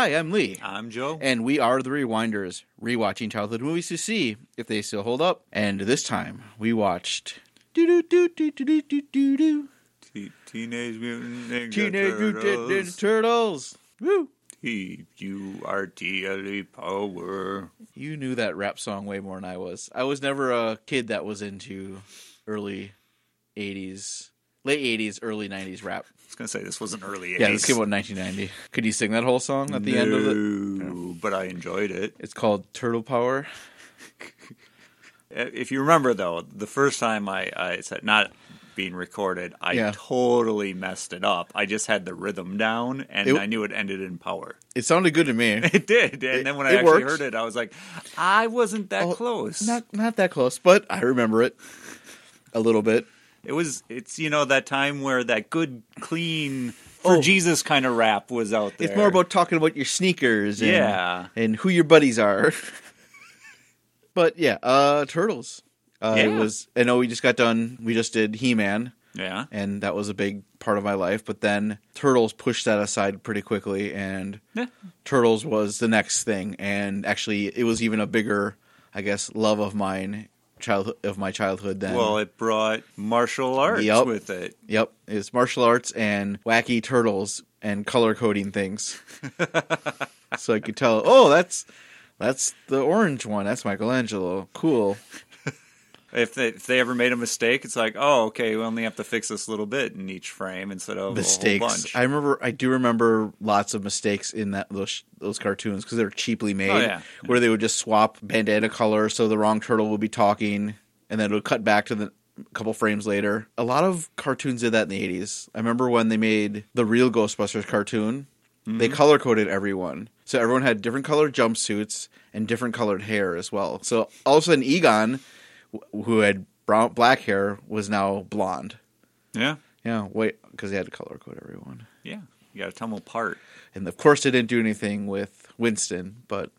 Hi, I'm Lee. I'm Joe. And we are the Rewinders, rewatching childhood movies to see if they still hold up. And this time we watched. Teenage Mutant Ninja Turtles. Mutant Ninja Turtles. Woo. T U R T L E power. You knew that rap song way more than I was. I was never a kid that was into early 80s, late 80s, early 90s rap. I was gonna say this was an early Yeah, this came out in 1990. Could you sing that whole song at the end of it? No, but I enjoyed it. It's called Turtle Power. If you remember though, the first time I, I said not being recorded, I Yeah. totally messed it up. I just had the rhythm down, and It- I knew it ended in power. It sounded good to me. It did, and It- then when I actually worked. heard it, I was like, I wasn't that Oh, close. Not not that close, but I remember it a little bit. It was it's you know that time where that good clean for Oh. Jesus kind of rap was out there. It's more about talking about your sneakers, and, Yeah. and who your buddies are. but yeah, uh, turtles. Uh, It was. I know we just got done. We just did He Man, yeah. and that was a big part of my life. But then Turtles pushed that aside pretty quickly, and Yeah. Turtles was the next thing. And actually, it was even a bigger, I guess, love of mine, childhood of my childhood. then. Well, it brought martial arts Yup. with it. Yep, it's martial arts and wacky turtles and color coding things. so I could tell, oh, that's that's the orange one. That's Michelangelo. Cool. If they, if they ever made a mistake, it's like, oh, okay, we only have to fix this little bit in each frame instead of a whole Mistakes. bunch. I remember. I do remember lots of mistakes in that those those cartoons because they're cheaply made. Oh, yeah. Where they would just swap bandana color, so the wrong turtle would be talking, and then it would cut back to the a couple frames later. A lot of cartoons did that in the eighties. I remember when they made the real Ghostbusters cartoon. They Mm-hmm. color coded everyone, so everyone had different colored jumpsuits and different colored hair as well. So all of a sudden, Egon, who had brown black hair, was now blonde. yeah, Yeah, wait, because they had to color code everyone. yeah. You got to tell them apart. And of course, they didn't do anything with Winston, but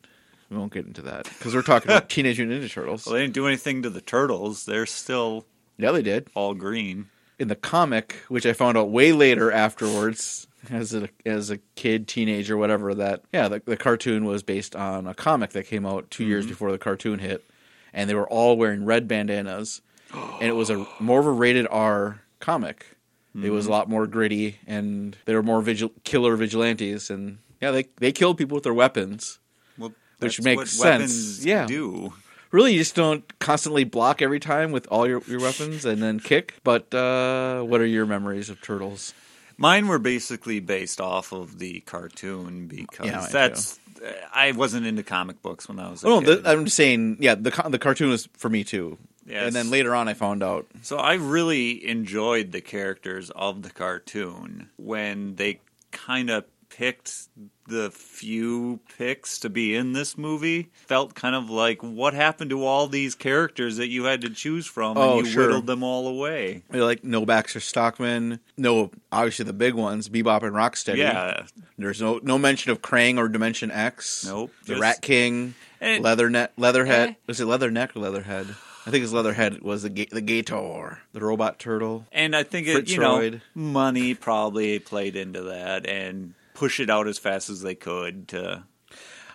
we won't get into that because we're talking about Teenage Mutant Ninja Turtles. Well, they didn't do anything to the turtles. They're still Yeah, they did. all green. In the comic, which I found out way later afterwards, as a as a kid, teenager, whatever, that yeah, the, the cartoon was based on a comic that came out 2 years mm-hmm. before the cartoon hit, and they were all wearing red bandanas, and it was a more of a rated R comic. It was a lot more gritty, and they were more vigil- killer vigilantes, and yeah, they they killed people with their weapons. Well, Which makes sense. weapons Yeah. do. Really, you just don't constantly block every time with all your, your weapons and then kick. But uh, what are your memories of turtles? Mine were basically based off of the cartoon because Yeah, that's I wasn't into comic books when I was a Oh, kid. the, I'm just saying, yeah, the the cartoon was for me too. Yes. And then later on, I found out. so I really enjoyed the characters of the cartoon when they kind of picked the few picks to be in this movie. Felt kind of like what happened to all these characters that you had to choose from, Oh, and you sure. whittled them all away. Like no Baxter Stockman, no obviously the big ones, Bebop and Rocksteady. Yeah, There's no no mention of Krang or Dimension X. Nope, The just- Rat King, And- Leathernet, Leatherhead. Eh. Was it Leatherneck or Leatherhead? I think it's Leatherhead was the ga- the Gator, the robot turtle. And I think it, you know, money probably played into that and push it out as fast as they could to.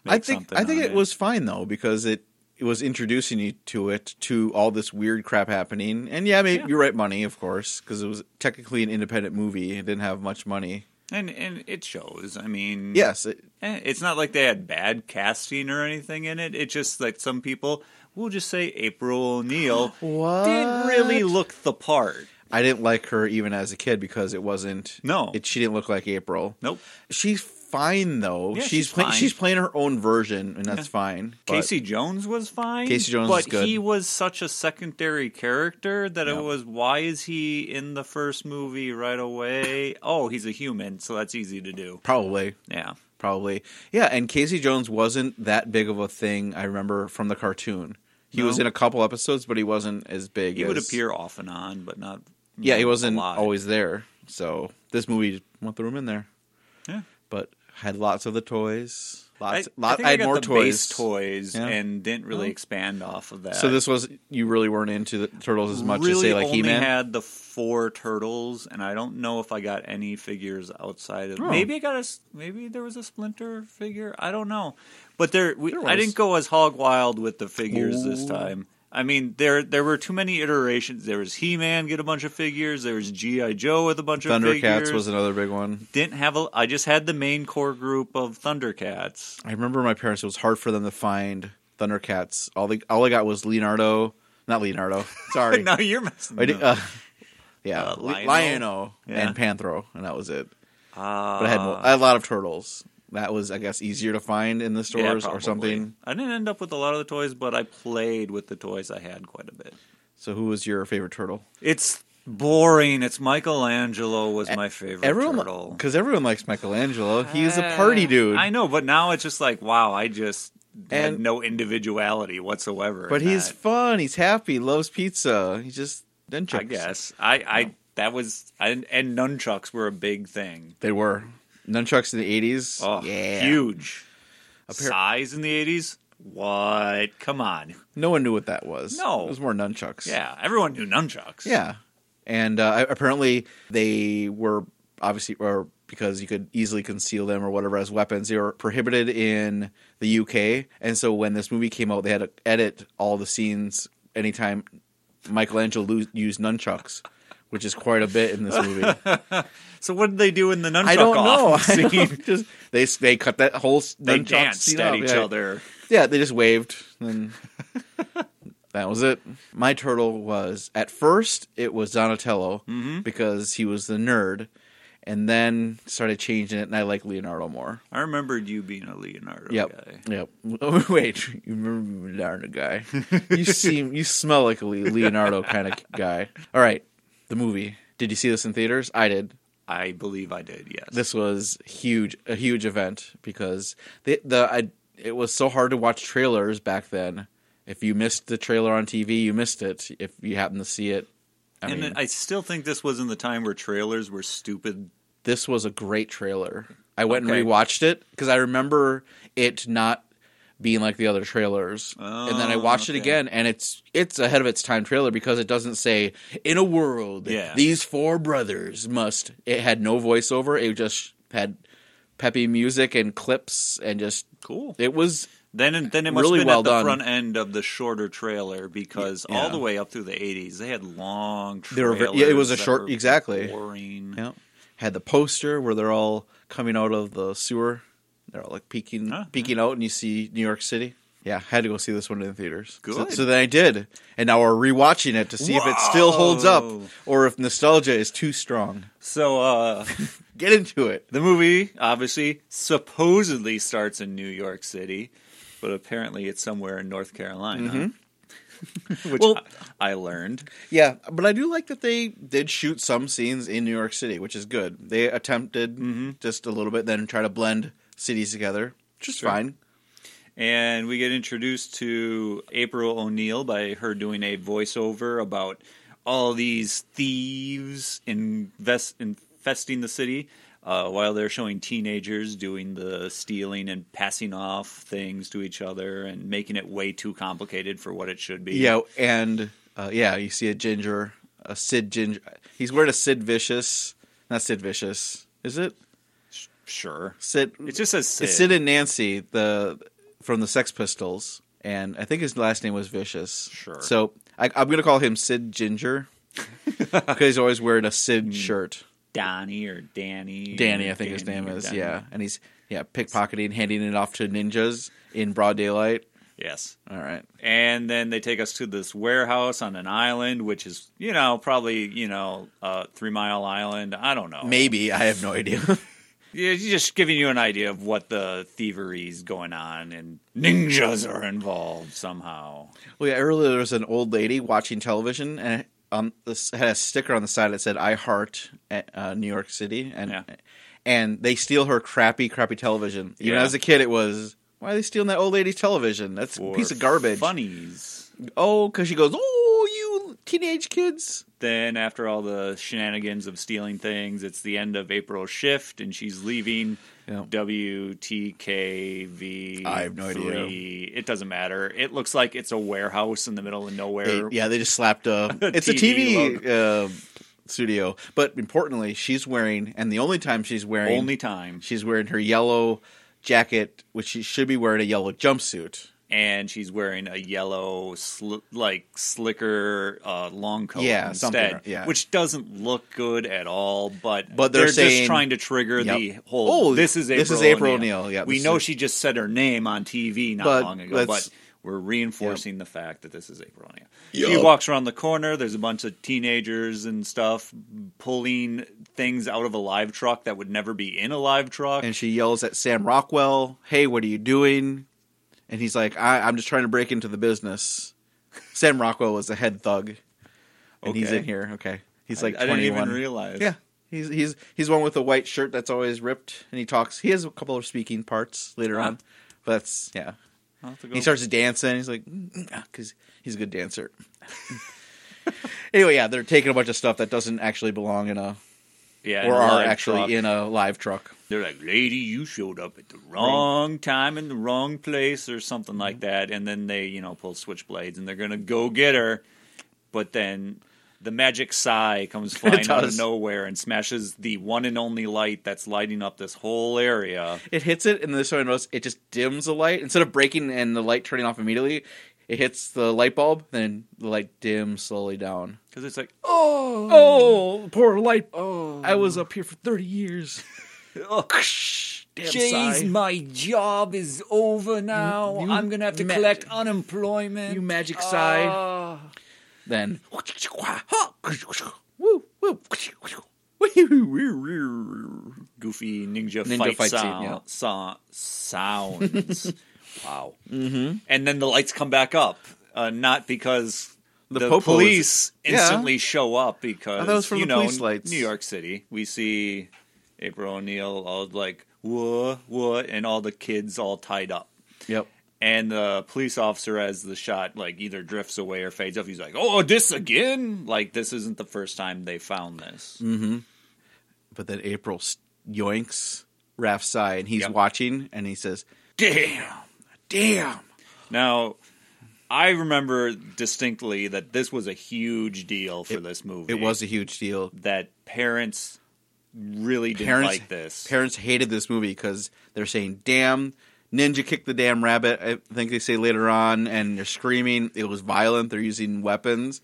Make I think something I think on it was fine though because it it was introducing you to it to all this weird crap happening. And yeah, maybe Yeah. you're right, money of course, because it was technically an independent movie. It didn't have much money. and and it shows. I mean, Yes, it, eh, it's not like they had bad casting or anything in it. It's just like some people, we'll just say April O'Neil didn't really look the part. I didn't like her even as a kid because it wasn't. No. it, she didn't look like April. Nope. She's fine though. Yeah, she's she's play- fine. she's playing her own version, and that's fine. Casey Jones was fine. Casey Jones but he was such a secondary character that Yeah. it was. Why is he in the first movie right away? oh, he's a human, so that's easy to do. probably. Yeah, Probably. Yeah, and Casey Jones wasn't that big of a thing, I remember, from the cartoon. He No. was in a couple episodes, but he wasn't as big he as... would appear off and on, but not. Yeah, he wasn't lot. always there. So this movie went through him in there. Yeah. But had lots of the toys. Lots, I, lot, I, I I had got more toys. base toys Yeah. and didn't really Oh. expand off of that. So this was you really weren't into the turtles as much really as say like He Man. had the four turtles, and I don't know if I got any figures outside of. Oh. Maybe I got a Maybe there was a Splinter figure. I don't know, but there. We, There I didn't go as hog wild with the figures this time. I mean, there there were too many iterations. There was He Man get a bunch of figures. There was GI Joe with a bunch of Thundercats was another big one. didn't have a. I just had the main core group of Thundercats. I remember my parents. It was hard for them to find Thundercats. All they all I got was Leonardo, not Leonardo. Sorry, now you're messing. Did- up. uh, yeah, Uh, Lion-O? Lion-O Yeah. and Panthro, and that was it. Uh, But I had, I had a lot of turtles. That was, I guess, easier to find in the yeah, stores or something. I didn't end up with a lot of the toys, but I played with the toys I had quite a bit. So, who was your favorite turtle? It's boring. It's Michelangelo was my favorite Everyone, turtle. because everyone likes Michelangelo. He's a party Uh, dude. I know, but now it's just like, wow, I just had And- no individuality whatsoever. but in he's that. fun. He's happy. Loves pizza. He just nunchucks. I guess I, I that was I, and nunchucks were a big thing. they were nunchucks in the eighties. Oh, yeah, huge pair- size in the eighties. What? Come on. No one knew what that was. No. it was more nunchucks. Yeah, everyone knew nunchucks. yeah, and uh, apparently they were obviously or because you could easily conceal them or whatever as weapons. They were prohibited in the UK, and so when this movie came out, they had to edit all the scenes anytime Michelangelo lo- used nunchucks, which is quite a bit in this movie. So what did they do in the nunchuck I don't know. I don't- just, they they cut that whole They danced at up. each yeah. other. Yeah, they just waved, and that was it. My turtle was at first it was Donatello Mm-hmm. because he was the nerd, and then started changing it, and I like Leonardo more. I remembered you being a Leonardo Yep, guy. yep. Oh, wait, you remember Leonardo guy? You seem, you smell like a Leonardo kind of guy. All right, the movie. Did you see this in theaters? I did. I believe I did. Yes. this was huge a huge event because the the I, it was so hard to watch trailers back then. If you missed the trailer on TV, you missed it. If you happen to see it, I and mean, I still think this was in the time where trailers were stupid. this was a great trailer. I went Okay. and rewatched it because I remember it not being like the other trailers, and then I Oh, watched it again, and it's it's ahead of its time trailer because it doesn't say in a world Yeah. these four brothers must. It had no voiceover. It just had peppy music and clips and just Cool. it was Then it- then it must Really have been well at the done. front end of the shorter trailer because Yeah. all the way up through the 80s they had long They were trailers. yeah, it was a short- exactly. Boring. yeah, had the poster where they're all coming out of the sewer. They're all like peeking Huh, peeking out, and you see New York City. Yeah, I had to go see this one in the theaters. So, Good. so then I did, and now we're rewatching it to see if it still holds up or if nostalgia is too strong. So uh Get into it. the movie obviously supposedly starts in New York City, but apparently it's somewhere in North Carolina. Mm-hmm. Which well, I learned. Yeah, but I do like that they did shoot some scenes in New York City, which is good. They attempted Mm-hmm. just a little bit, then try to blend cities together, which is Sure. fine. and we get introduced to April O'Neil by her doing a voiceover about all these thieves invest, infesting the city, uh, while they're showing teenagers doing the stealing and passing off things to each other and making it way too complicated for what it should be. Yeah, and uh, yeah, you see a ginger, a Sid Ginger. He's wearing a Sid Vicious, not Sid Vicious, is it? Sure. Sid. It just says Sid. It's Sid and Nancy, the from the Sex Pistols, and I think his last name was Vicious. Sure. So I, I'm gonna call him Sid Ginger because he's always wearing a Sid hmm. shirt. Donnie or Danny. Danny, I think his name is. Danny. Yeah, and he's yeah pickpocketing, handing it off to ninjas in broad daylight. Yes. All right. and then they take us to this warehouse on an island, which is you know probably you know a three mile island. I don't know. Maybe I have no idea. Yeah, just giving you an idea of what the thievery's going on, and ninjas are involved somehow. well, yeah. Earlier there was an old lady watching television, and um, this had a sticker on the side that said "I heart uh, New York City," and Yeah. and they steal her crappy, crappy television. Even Yeah. as a kid, it was why are they stealing that old lady's television? That's a piece of garbage. Funnies. Oh, because she goes, oh, you teenage kids. Then, after all the shenanigans of stealing things, it's the end of April's shift, and she's leaving. Yeah. WTKV. I have no idea. idea. It doesn't matter. It looks like it's a warehouse in the middle of They, nowhere. yeah, they just slapped a. it's a TV TV uh, studio, but importantly, she's wearing, and the only time she's wearing, Only time. she's wearing her yellow jacket, which she should be wearing a yellow jumpsuit. And she's wearing a yellow, sli- like slicker uh, long coat Yeah, instead, yeah. which doesn't look good at all. But But they're just saying- trying to trigger Yep. the whole. Oh, this is April this is April O'Neil. O'Neil, yeah, we know is- she just said her name on TV not But long ago, let's- but we're reinforcing the fact that this is April O'Neil. Yup. She walks around the corner. There's a bunch of teenagers and stuff pulling things out of a live truck that would never be in a live truck. and she yells at Sam Rockwell, "Hey, what are you doing?" And he's like, I, "I'm just trying to break into the business." Sam Rockwell was a head thug, and he's in here. Okay, he's I- like I, didn't even realize. Yeah, he's he's he's one with a white shirt that's always ripped, and he talks. He has a couple of speaking parts later Huh. on, uh-huh. but that's yeah. I'll to go- He starts dancing. He's like, mm, ah, because he's a good dancer. anyway, yeah, they're taking a bunch of stuff that doesn't actually belong in a yeah, or in are actually truck. in a live truck. They're like, lady, you showed up at the wrong time in the wrong place or something like Mm-hmm. that. And then they, you know, pull switchblades and they're going to go get her. But then the magic sai comes flying out of does. nowhere and smashes the one and only light that's lighting up this whole area. It hits it, and this one I it just dims the light instead of breaking and the light turning off immediately. It hits the light bulb, then the light dims slowly down. Because it's like, Oh, oh, poor light. Oh, I was up here for thirty years. oh, Jeez, my job is over now. you I'm going to have to ma- collect unemployment. you magic sai. Ah. Then, woo, woo, goofy ninja, Ninja fight, fight scene, sound, yeah. so- sounds. wow. Mm-hmm. And then the lights come back up, uh, not because The the, police Yeah. instantly show up because from you know. New York City. We see April O'Neil all like what what, and all the kids all tied up. Yep. And the police officer, as the shot like either drifts away or fades off, he's like, "Oh, this again? Like this isn't the first time they found this." Mm. But then April yoinks Raph's sai, and he's Yep. watching, and he says, Damn. "Damn." Now, I remember distinctly that this was a huge deal for this movie. It was a huge deal. that parents really didn't Parents like this. Parents hated this movie because they're saying, "Damn, Ninja kicked the damn rabbit." I think they say later on, and they're screaming. It was violent. They're using weapons.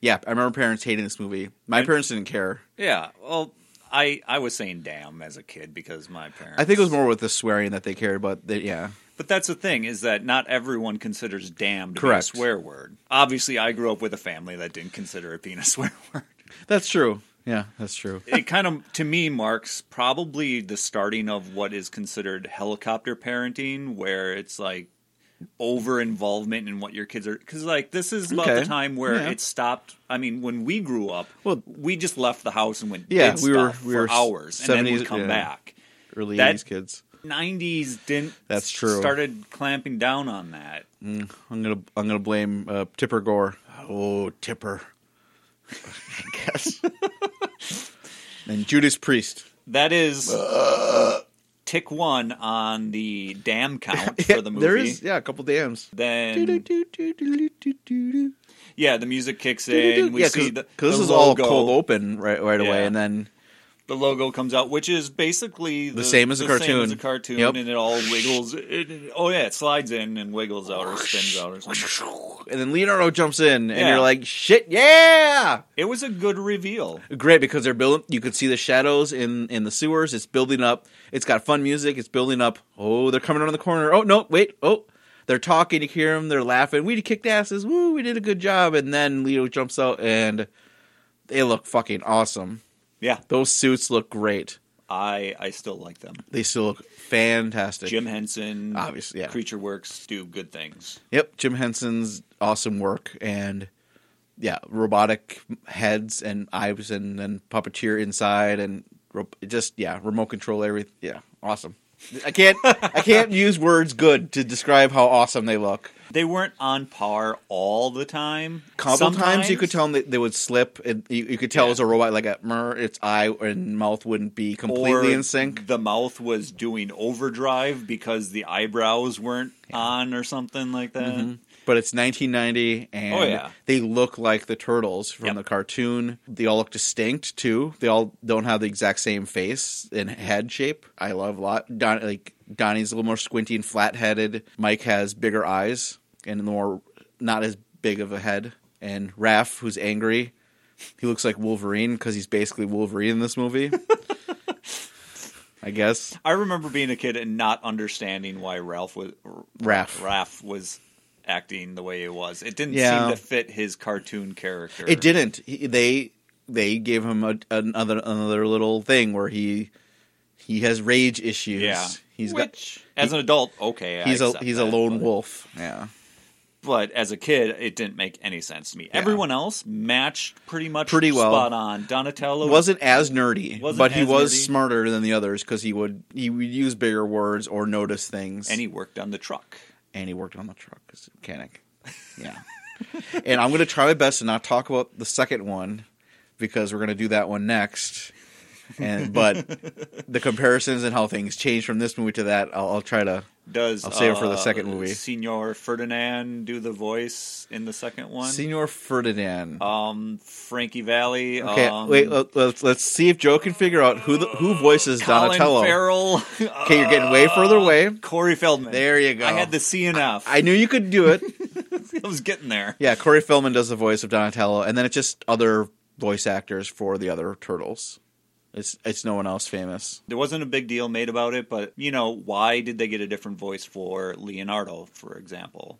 Yeah, I remember parents hating this movie. My And- parents didn't care. yeah, well, I I was saying "damn" as a kid because my parents. I think it was more with the swearing that they cared, but they, yeah, But that's the thing is that not everyone considers "damn" to Correct. be a swear word. Obviously, I grew up with a family that didn't consider it being a swear word. that's true. Yeah, that's true. it kind of to me marks probably the starting of what is considered helicopter parenting where it's like over involvement in what your kids are because like this is about Okay. the time where Yeah. it stopped i mean when we grew up Well- we just left the house and went Yeah, we were- we for were hours and then 70s would come yeah. back Early That- 80s kids. 90s didn't That's true. started clamping down on that I'm gonna I'm gonna blame uh, Tipper Gore. Oh, Tipper. I guess. and Judas Priest. that is tick one on the damn count for the movie There is yeah a couple dams. then Yeah, the music kicks in. We yeah, see the because the this is all cold open right right away, and then The logo comes out, which is basically the, same as the a Same cartoon. as a cartoon, Yep. and it all wiggles. It, it- oh yeah, it slides in and wiggles out or spins out or something. and then Leonardo jumps in, and Yeah. you're like, shit, yeah, It was a good reveal. great because they're building. You could see the shadows in in the sewers. It's building up. It's got fun music. It's building up. Oh, they're coming around the corner. Oh no, wait. Oh, they're talking. You hear them. They're laughing. We kicked asses. Woo, we did a good job. And then Leo jumps out, and they look fucking awesome. Yeah, Those suits look great. I I still like them. They still look fantastic. Jim Henson, Obviously, yeah. Creature Works do good things. Yep, Jim Henson's awesome work and yeah, robotic heads and eyes and then puppeteer inside and just yeah, remote control everything. Yeah, awesome. I can't I can't use words good to describe how awesome they look. They weren't on par all the time. couple times you could tell them that they would slip. And you, you could tell Yeah. it was a robot, like a mer, its eye and mouth wouldn't be completely or in sync. The mouth was doing overdrive because the eyebrows weren't on or something like that. Mm-hmm. But it's 1990, and Oh, yeah. they look like the turtles from Yep. the cartoon. They all look distinct too. They all don't have the exact same face and head shape. I love a lot. Don, like Donnie's a little more squinty and flat-headed. Mike has bigger eyes and more not as big of a head. And Raph, who's angry, he looks like Wolverine because he's basically Wolverine in this movie. I guess I remember being a kid and not understanding why Ralph was Raph. Raph was acting the way he was. It didn't Yeah. seem to fit his cartoon character. It didn't. He, they they gave him a, another another little thing where he he has rage issues. Yeah. he's got Which, as an adult, okay, he's a accept he's a lone but- wolf. Yeah, But as a kid, it didn't make any sense to me. Everyone else matched pretty much Pretty well. spot on. Donatello wasn't as nerdy, Wasn't but he was nerdy. smarter than the others because he would he would use bigger words or notice things. and he worked on the truck. And he worked on the truck as a mechanic. Yeah, and I'm going to try my best to not talk about the second one because we're going to do that one next. And but the comparisons and how things change from this movie to that, I'll, I'll try to Does I'll save it for the uh, second movie. Senor Ferdinand do the voice in the second one? Senor Ferdinand. um, Frankie Valli. okay, um, wait. Let, let's let's see if Joe can figure out who the, who voices Colin Donatello. Farrell. Okay, you're getting way further away. Corey Feldman. There you go. I had the C I. I knew you could do it. I was getting there. yeah, Corey Feldman does the voice of Donatello, and then it's just other voice actors for the other turtles. It's it's no one else famous. There wasn't a big deal made about it, but you know, why did they get a different voice for Leonardo, for example?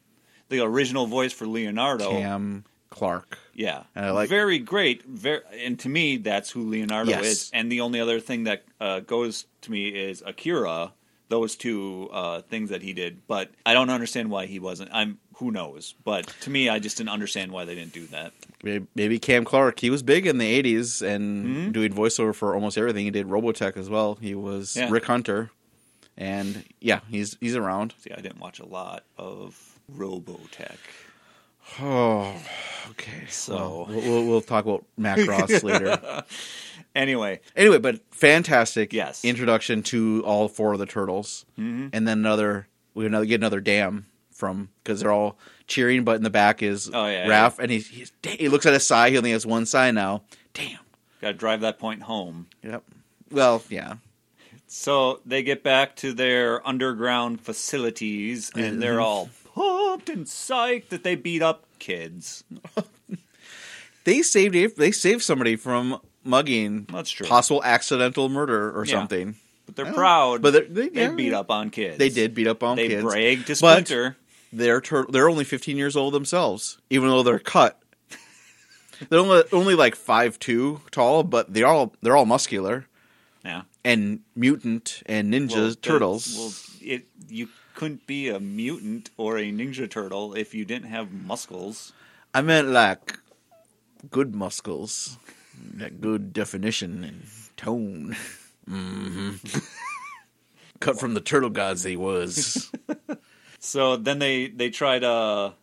The original voice for Leonardo, Cam Clarke. yeah, And I like- very great. Very, and to me, that's who Leonardo Yes. is. And the only other thing that uh, goes to me is Akira. Those two uh, things that he did, but I don't understand why he wasn't. I'm who knows, but to me, I just didn't understand why they didn't do that. Maybe- Cam Clarke. He was big in the '80s and Mhm. doing voiceover for almost everything. He did Robotech as well. He was Yeah. Rick Hunter, and yeah, he's he's around. See, I didn't watch a lot of Robotech. Oh, okay. So- Well, we'll, we'll, we'll talk about Macross later. Anyway, Anyway, but fantastic. Yes. Introduction to all four of the turtles, Mhm. and then another. We another get another dam from because they're all cheering, but in the back is Oh, yeah, Raph, and he's, he's he looks at his sai. He only has one sai now. Damn. got to drive that point home. Yep. Well, yeah. So they get back to their underground facilities, and they're all pumped and psyched that they beat up kids. They saved they saved somebody from mugging, That's true. possible accidental murder or Yeah. something. But they're proud. But they're- they- they yeah. beat up on kids. They did beat up on kids. They kids. bragged to But- Splinter. they're tur- they're only 15 years old themselves, even though they're cut. they're only, only like five two tall, but they're all they're all muscular yeah, and mutant and ninja Well, the- turtles. Well, it you couldn't be a mutant or a ninja turtle if you didn't have muscles. I meant like good muscles, that good definition and tone. hmm Cut from the turtle gods, they was. So then they they try to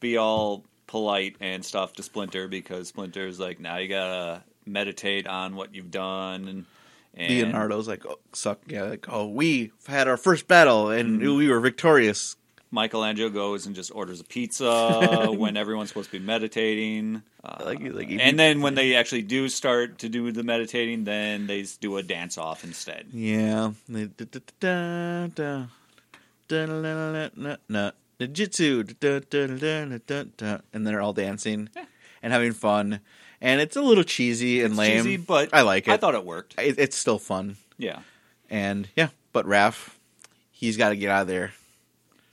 be all polite and stuff to Splinter because Splinter's like, now you gotta meditate on what you've done and. and Leonardo's like, oh, suck, yeah, like, oh, we had our first battle and Mm-hmm. we were victorious. Michelangelo goes and just orders a pizza when everyone's supposed to be meditating. Uh, like, like and then when they actually do start to do the meditating, then they do a dance off instead. Yeah. Jitsu. And they're all dancing and having fun. And it's a little cheesy and it's lame. Cheesy, but I like it. I thought it worked. It's still fun. Yeah. And yeah, but Raph, he's got to get out of there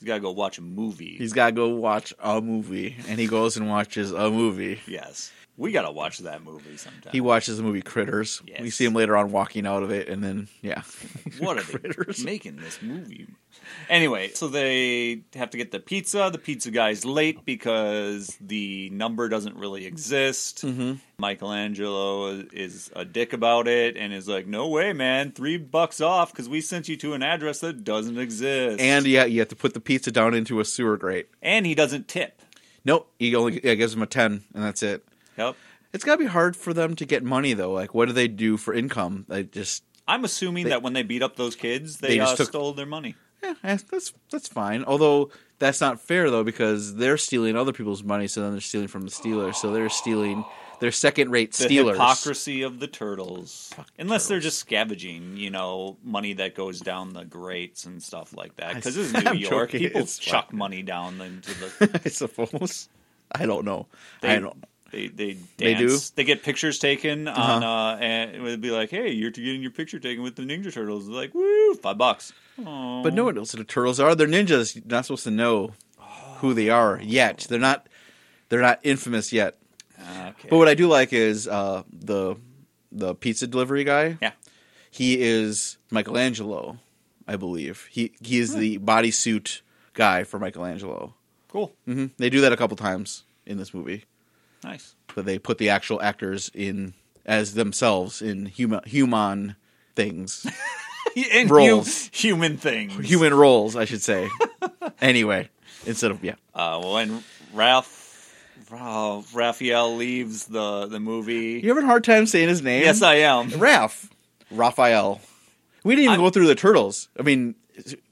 he's got to go watch a movie. He's got to go watch a movie. And he goes and watches a movie. yes, We gotta watch that movie sometime. He watches the movie Critters. We see him later on walking out of it, and then yeah, what are Critters. they making this movie? Anyway, so they have to get the pizza. The pizza guy's late because the number doesn't really exist. Mm-hmm. Michelangelo is a dick about it and is like, "No way, man! Three bucks off because we sent you to an address that doesn't exist." and yeah, you have to put the pizza down into a sewer grate. and he doesn't tip. Nope, he only yeah, gives him a ten, and that's it. Yep. It's got to be hard for them to get money though. Like, what do they do for income? They just I'm assuming They- that when they beat up those kids, they, They just uh, took- stole their money. yeah, eh, that's that's fine. Although that's not fair though because they're stealing other people's money, so then they're stealing from the stealers. So they're stealing. They're second-rate The stealers. hypocrisy of the turtles. Unless they're just scavenging, you know, money that goes down the grates and stuff like that. Because this is New I'm York. joking. People It's chuck money down into the. I suppose. I don't know. They, I don't. They they They do? dance. They get pictures taken Uh-huh. on, uh, and it would be like, "Hey, you're getting your picture taken with the Ninja Turtles." They're like, "Woo, five bucks." Aw. But no one knows who the turtles are. They're ninjas. You're not supposed to know who they are yet. They're not. They're not infamous yet. Okay. But what I do like is uh, the the pizza delivery guy. Yeah. he is Michelangelo, I believe. He he is the bodysuit guy for Michelangelo. cool, hmm They do that a couple times in this movie, nice. but they put the actual actors in as themselves in human human things, hu- Roles. human things. human roles, I should say. anyway, instead of yeah, Uh, when Ralph, uh, Raphael leaves the the movie. you having a hard time saying his name? Yes, I am. Raph, Raphael. We didn't even I'm- go through the turtles. I mean,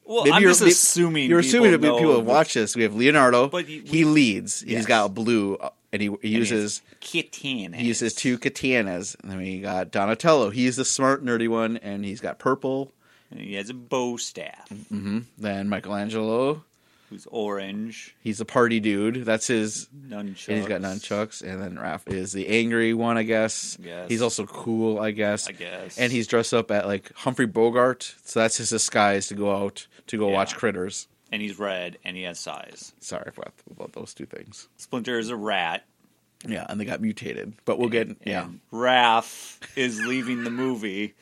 Well, maybe I'm you're, just assuming you're assuming that people people have watched this. We have Leonardo. But you- he leads. Yes. He's got a blue, and he, he uses katana. he uses two katanas. And then we got Donatello. He's the smart, nerdy one, and he's got purple. He has a bow staff, hmm Then Michelangelo. who's orange. He's a party dude. That's his. Nunchucks. And he's got nunchucks. And then Raph is the angry one, I guess. Yes. He's also cool, I guess. I guess. And he's dressed up at like Humphrey Bogart, so that's his disguise to go out to go Yeah. watch critters. And he's red and he has sais. Sorry about, about those two things. Splinter is a rat. Yeah, and they got mutated, but we'll get yeah. Raph is leaving the movie.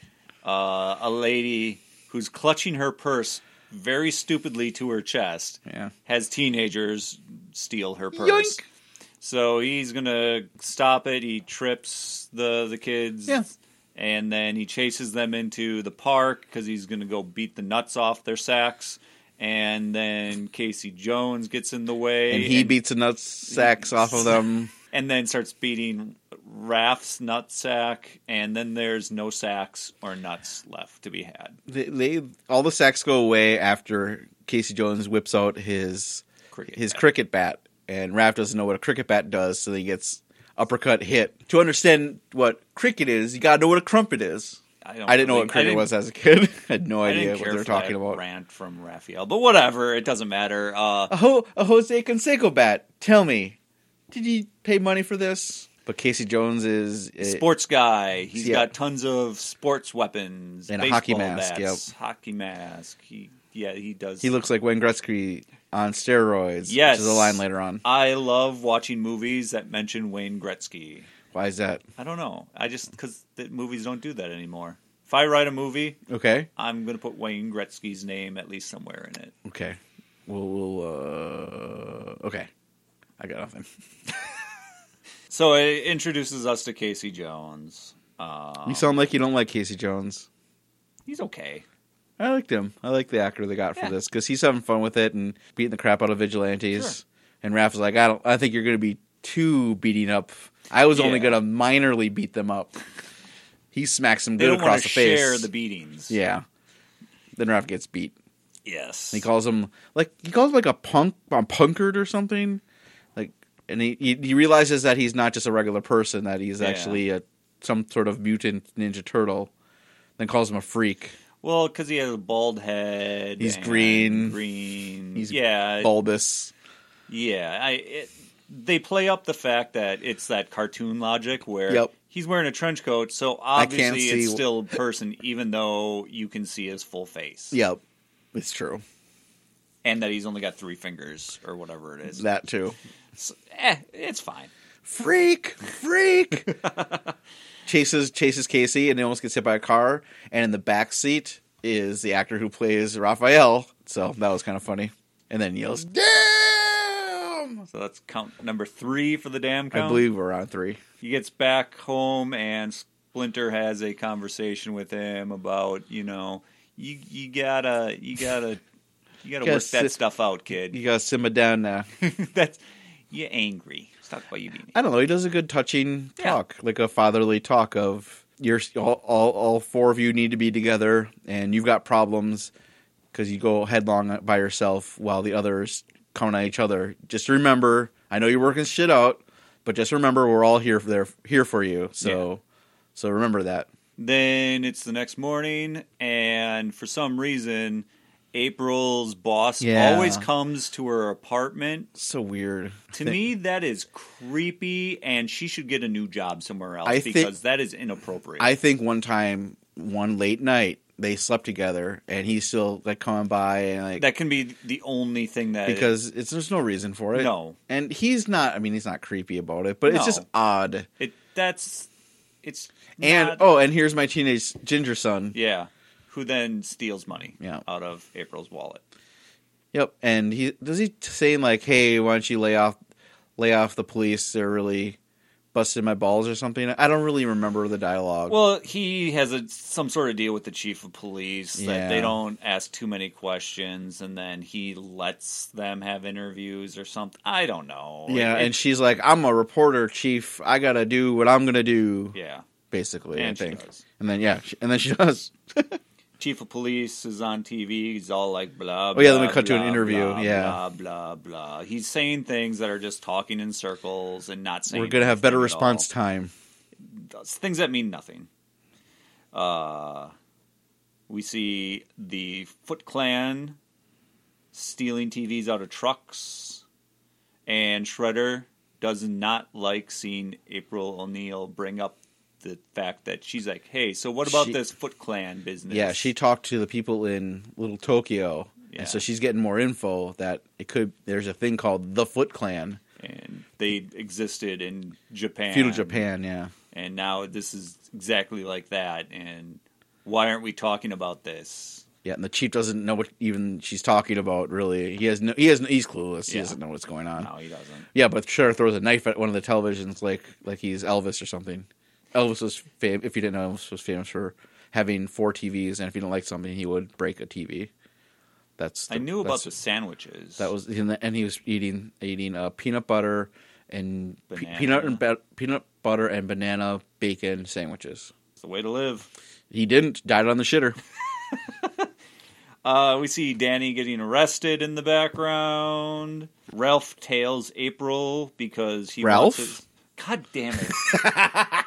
Uh, a lady who's clutching her purse very stupidly to her chest Yeah. has teenagers steal her purse. Yoink. So he's gonna stop it. He trips the the kids. Yeah. And then he chases them into the park because he's gonna go beat the nuts off their sacks. And then Casey Jones gets in the way, And he beats the nuts sacks off of them. and then starts beating Raph's nut sack. And then there's no sacks or nuts left to be had. They, they all the sacks go away after Casey Jones whips out his Cricket his bat. cricket bat, and Raph doesn't know what a cricket bat does, so he gets uppercut hit. To understand what cricket is, you gotta know what a crumpet is. Don't I didn't know what cricket was as a kid. I had no I idea what they were talking about. Rant from Raphael, but whatever. It doesn't matter. Uh, A, ho- a Jose Canseco bat. Tell me, did he pay money for this? But Casey Jones is uh, sports guy. He's Yeah. got tons of sports weapons And a hockey mask, bats, Hockey mask. He yeah, he does. He looks like Wayne Gretzky on steroids. Yes. which is a line later on. I love watching movies that mention Wayne Gretzky. Why is that? I don't know. I just because the movies don't do that anymore. If I write a movie, Okay, I'm going to put Wayne Gretzky's name at least somewhere in it. okay, we'll, we'll uh, okay. I got nothing. So it introduces us to Casey Jones. Uh, You sound like you don't like Casey Jones. he's okay. I liked him. I like the actor they got for Yeah. this because he's having fun with it and beating the crap out of vigilantes. Sure. And Raph is like, I don't. I think you're going to be too beating up. I was only going to minorly beat them up. He smacks him They good across the face. share the beatings. yeah. Then Raph gets beat. Yes. He calls him like he calls him like a punk, a punkard or something. Like, and he he, he realizes that he's not just a regular person; that he's Yeah. actually a some sort of mutant ninja turtle. Then calls him a freak. Well, because he has a bald head. He's and green. Green. He's yeah. bulbous. Yeah. I. It, they play up the fact that it's that cartoon logic where Yep. he's wearing a trench coat, so obviously it's still a person, even though you can see his full face. Yep, it's true. And that he's only got three fingers or whatever it is. That too. So, eh, it's fine. freak, freak. chases chases Casey and he almost gets hit by a car. And in the back seat is the actor who plays Raphael. So that was kind of funny. And then yells, "Damn!" So that's count number three for the damn count. I believe we're on three. he gets back home and Splinter has a conversation with him about you know you you gotta you gotta you gotta Gotta work that stuff out, kid. You gotta simmer down now. That's you're angry. Let's talk about you being. I don't know. He does a good touching Yeah. talk, like a fatherly talk of you're all, all, all four of you need to be together, and you've got problems because you go headlong by yourself while the others count at each other. Just remember, I know you're working shit out, but just remember we're all here for there here for you. So, so remember that. Then it's the next morning, and for some reason, April's boss Yeah. always comes to her apartment. So weird. To me, that is creepy, and she should get a new job somewhere else I think- because that is inappropriate. I think one time, one late night, they slept together, and he's still like coming by and like that can be the only thing that because it's there's no reason for it. No. and he's not. I mean, he's not creepy about it, but it's No. just odd. it that's it's And not- oh, and here's my teenage ginger son. yeah, who then steals money Yeah. out of April's wallet. Yep, and he does he saying like, "Hey, why don't you lay off, lay off the police? They're really busted my balls or something." I don't really remember the dialogue. Well, he has a some sort of deal with the chief of police that they don't ask too many questions, and then he lets them have interviews or something. I don't know. yeah, It- and she's like, "I'm a reporter, chief. I gotta do what I'm gonna do." yeah. Basically, And I she think. does. And then yeah, she, and then she does. Chief of police is on TV. He's all like blah. Oh, yeah, then we cut to an interview, Blah, yeah. blah blah blah. He's saying things that are just talking in circles and not saying. We're gonna have better response time. things that mean nothing. Uh, we see the Foot Clan stealing TVs out of trucks, and Shredder does not like seeing April O'Neil bring up the fact that she's like, "Hey, so what about She- this Foot Clan business?" Yeah, she talked to the people in Little Tokyo, Yeah. and so she's getting more info that it could. There's a thing called the Foot Clan, and they existed in Japan, feudal Japan. Yeah, and now this is exactly like that. And why aren't we talking about this? yeah, and the chief doesn't know what even she's talking about. Really, he has no. He has. no- He's clueless. He Yeah. doesn't know what's going on. No, he doesn't. Yeah, but Cher throws a knife at one of the televisions, like like he's Elvis or something. Elvis was fam- if you didn't know, Elvis was famous for having four TVs, and if he didn't like something, he would break a TV. That's I knew about the sandwiches. That was and he was eating eating uh, peanut butter and pe- Banana. peanut and ba- peanut butter and banana bacon sandwiches. It's the way to live. He didn't died on the shitter. Uh, we see Danny getting arrested in the background. Ralph tails April because he Ralph? his. God damn it!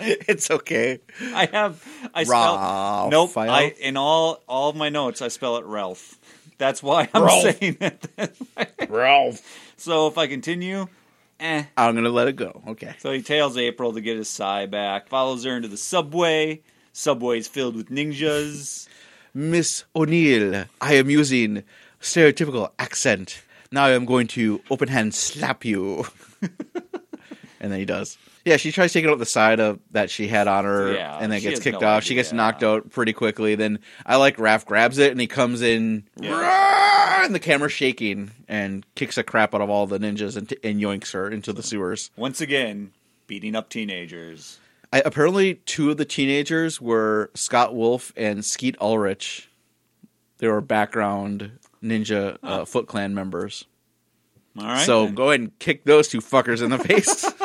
it's okay. I have I spell Ralph. nope. I in all all of my notes I spell it Ralph. That's why I'm Ralph. saying it. Ralph. so if I continue, eh. I'm gonna let it go. Okay. So he tails April to get his sai back. Follows her into the subway. Subway's filled with ninjas. Miss O'Neil, I am using stereotypical accent. Now I am going to open hand slap you. and then he does. Yeah, she tries taking out the sai of that she had on her, Yeah, and then gets kicked no off. She gets knocked out pretty quickly. Then I like Raph grabs it and he comes in, Yeah. and the camera's shaking and kicks the crap out of all the ninjas and, and yoinks her into the sewers. Once again, beating up teenagers. I, apparently, two of the teenagers were Scott Wolf and Skeet Ulrich. They were background ninja uh, Foot Clan members. All right. so then. go ahead and kick those two fuckers in the face.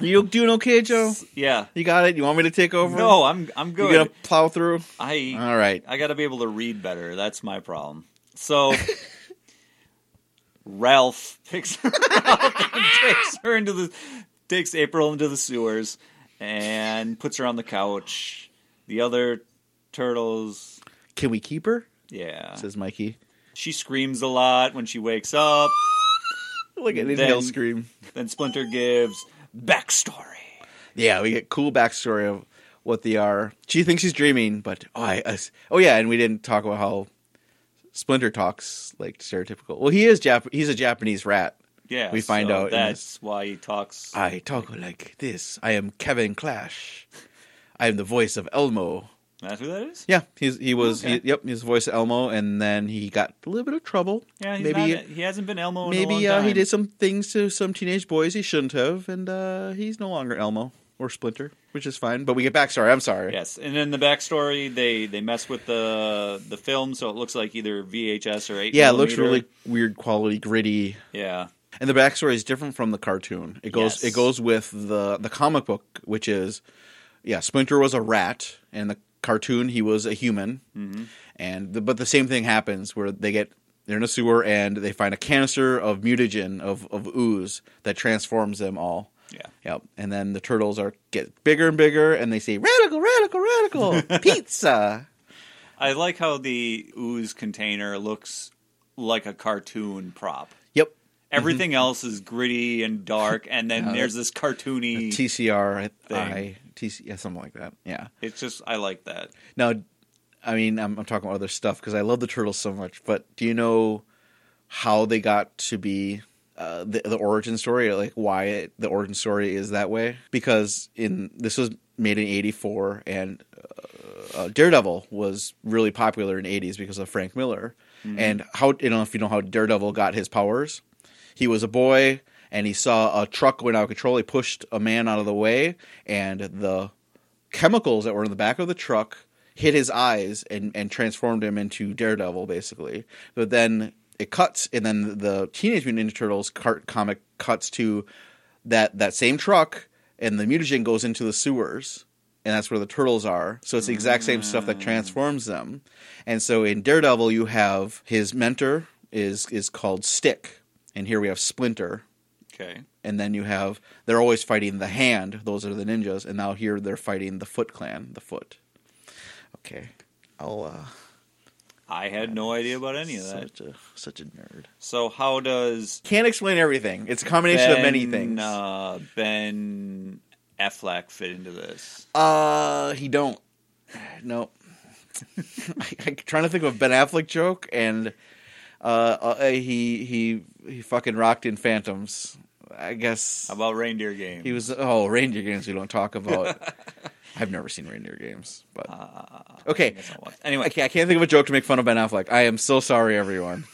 you doing okay, Joe? yeah. You got it. You want me to take over? No, I'm I'm You gonna plow through? I All right. I got to be able to read better. That's my problem. So Ralph picks her up and takes her into the takes April into the sewers and puts her on the couch. The other turtles, Can we keep her? yeah, Says Mikey. she screams a lot when she wakes up. Look at Then- Inhale scream. Then Splinter gives backstory. Yeah, we get cool backstory of what they are. She thinks she's dreaming, but oh, I, oh yeah, and we didn't talk about how Splinter talks like stereotypical. Well, he is Jap. He's a Japanese rat. Yeah, We find so out that's why he talks. I talk like this. I am Kevin Clash. I am the voice of Elmo. That's who that is. Yeah, he's he was Okay. he, yep, he's voice of Elmo, and then he got a little bit of trouble. Yeah, maybe not, he hasn't been Elmo. In a maybe uh, he did some things to some teenage boys he shouldn't have, and uh, he's no longer Elmo or Splinter, which is fine. But we get backstory. I'm sorry. Yes, and in the backstory they they mess with the the film, so it looks like either VHS or eight. Yeah, it looks really weird quality, gritty, Yeah, and the backstory is different from the cartoon. It goes Yes. it goes with the the comic book, which is yeah, Splinter was a rat, and the cartoon he was a human, Mm-hmm. and the, but the same thing happens where they get they're in a sewer and they find a canister of mutagen of of ooze that transforms them all. yeah. Yep, and then the turtles are get bigger and bigger, and they say radical, radical, radical pizza. I like how the ooze container looks like a cartoon prop. Yep, Everything else is gritty and dark, and then Yeah, there's this cartoony. TCR, Thing. TC, yeah, something like that. Yeah. it's just I like that. Now, I mean, I'm, I'm talking about other stuff because I love the turtles so much. But do you know how they got to be uh, the, the origin story? Like why it, the origin story is that way? Because in this was made in '84, and uh, uh, Daredevil was really popular in the '80s because of Frank Miller. And how you know if you know how Daredevil got his powers? He was a boy. And he saw a truck going out of control. He pushed a man out of the way, and the chemicals that were in the back of the truck hit his eyes and, and transformed him into Daredevil, basically. But then it cuts, and then the Teenage Mutant Ninja Turtles cart comic cuts to that that same truck, and the mutagen goes into the sewers, and that's where the turtles are. So it's the exact same stuff that mm. transforms them. And so in Daredevil, you have his mentor is is called Stick, and here we have Splinter, Okay, and then you have they're always fighting the hand those are the ninjas and now here they're fighting the foot clan the foot. Okay. I'll uh I had no idea about any of that. such a such a nerd. So how does can't explain everything. It's a combination of many things. Uh, ben Affleck fit into this? uh he don't. No I, i'm trying to think of a ben affleck joke and uh, uh he he he fucking rocked in phantoms i guess How about reindeer games? he was oh reindeer games we don't talk about i've never seen reindeer games but okay I'll Anyway, I can't, I can't think of a joke to make fun of Ben Affleck. I am so sorry, everyone.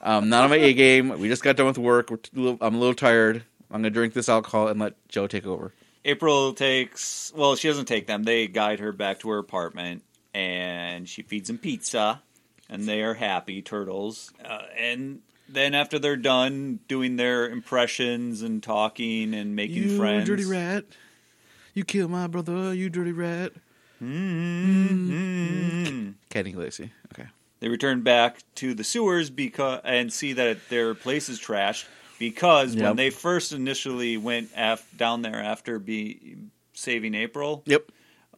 Um, not on my A game. We just got done with work. We're t- a little- I'm a little tired. I'm gonna drink this alcohol and let Joe take over. April takes well, she doesn't take them. They guide her back to her apartment, and she feeds them pizza, and they are happy turtles. Uh, and then after they're done doing their impressions and talking and making you friends, dirty rat! You kill my brother. You dirty rat! Mm. Kenny Glacy. Okay. They return back to the sewers because and see that their place is trashed because Yep. when they first initially went af- down there after be saving April, Yep.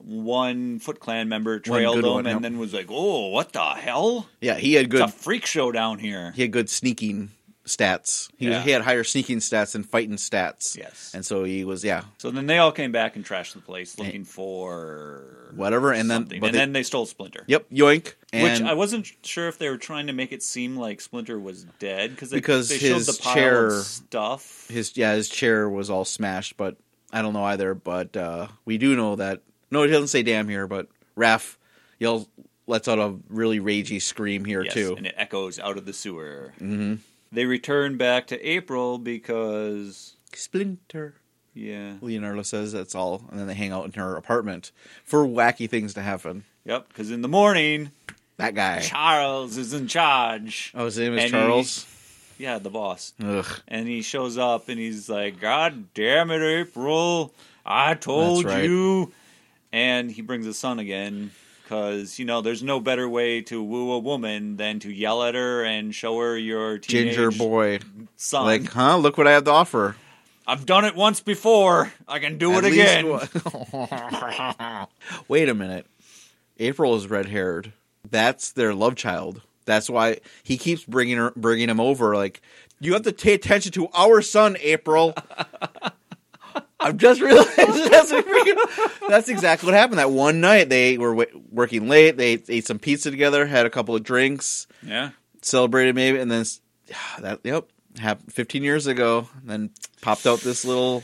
One Foot Clan member trailed them one, and yep. then was like, "Oh, what the hell? Yeah, he had good. It's a freak show down here." He had good sneaking stats. He, was, he had higher sneaking stats than fighting stats. Yes. And so he was yeah So then they all came back and trashed the place looking for whatever. And then but and they- then they stole Splinter. yep yoink. And Which I wasn't sure if they were trying to make it seem like Splinter was dead because they, Because they his showed the pile chair- of stuff. his yeah his chair was all smashed but i don't know either but uh we do know that no it doesn't say damn here but Raph yells lets out a really ragey scream here Yes, too and it echoes out of the sewer. mm-hmm. They return back to April because splinter yeah, leonardo says that's all and then they hang out in her apartment for wacky things to happen yep. Because in the morning, that guy Charles is in charge. oh his name is charles Yeah, the boss. Ugh. And he shows up and he's like, God damn it, April. I told right. you. And he brings his son again because, you know, there's no better way to woo a woman than to yell at her and show her your teenage ginger boy son. like huh look what i have to offer I've done it once before. I can do At it again. one- Wait a minute. April is red haired. That's their love child. That's why he keeps bringing her, bringing him over. Like you have to pay attention to our son, April. I'm just realizing that's, that's exactly what happened. That one night they were w- working late. They ate, ate some pizza together, had a couple of drinks, Yeah. celebrated maybe, and then that. Yep, happened 15 years ago. And then popped out this little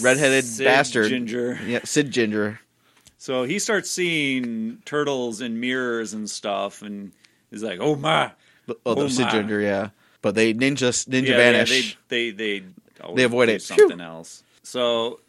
redheaded bastard. Sid bastard. Ginger. Yeah, Sid Ginger. So he starts seeing turtles in mirrors and stuff, and he's like, "Oh my!" Oh, the Oh, Sid my. Ginger, yeah. But they ninja ninja Yeah, vanish. Yeah, they they they They avoid it. Something else. So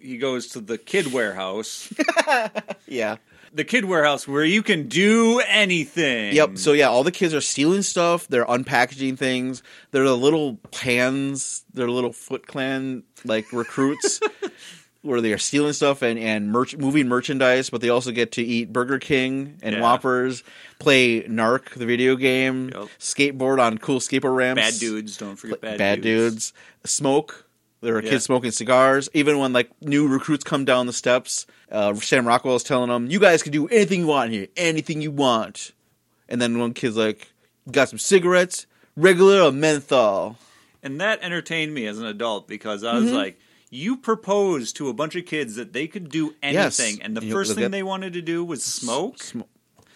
he goes to the kid warehouse. yeah. the kid warehouse where you can do anything. Yep. So yeah, all the kids are stealing stuff. They're unpackaging things. They're the little pans. They're little Foot Clan like recruits, where they are stealing stuff and and merch, moving merchandise. But they also get to eat Burger King and Yeah. Whoppers, play Narc, the video game, Yep. skateboard on cool skateboard ramps. bad dudes. Don't forget bad, bad, dudes. Smoke. There are Yeah. kids smoking cigars. Even when like new recruits come down the steps, uh, Sam Rockwell is telling them, "You guys can do anything you want here, anything you want." And then one kid's like, "Got some cigarettes, regular or menthol?" And that entertained me as an adult because I was Mm-hmm. like, you proposed to a bunch of kids that they could do Yes. anything, and the You- first thing at- they wanted to do was smoke. Sm-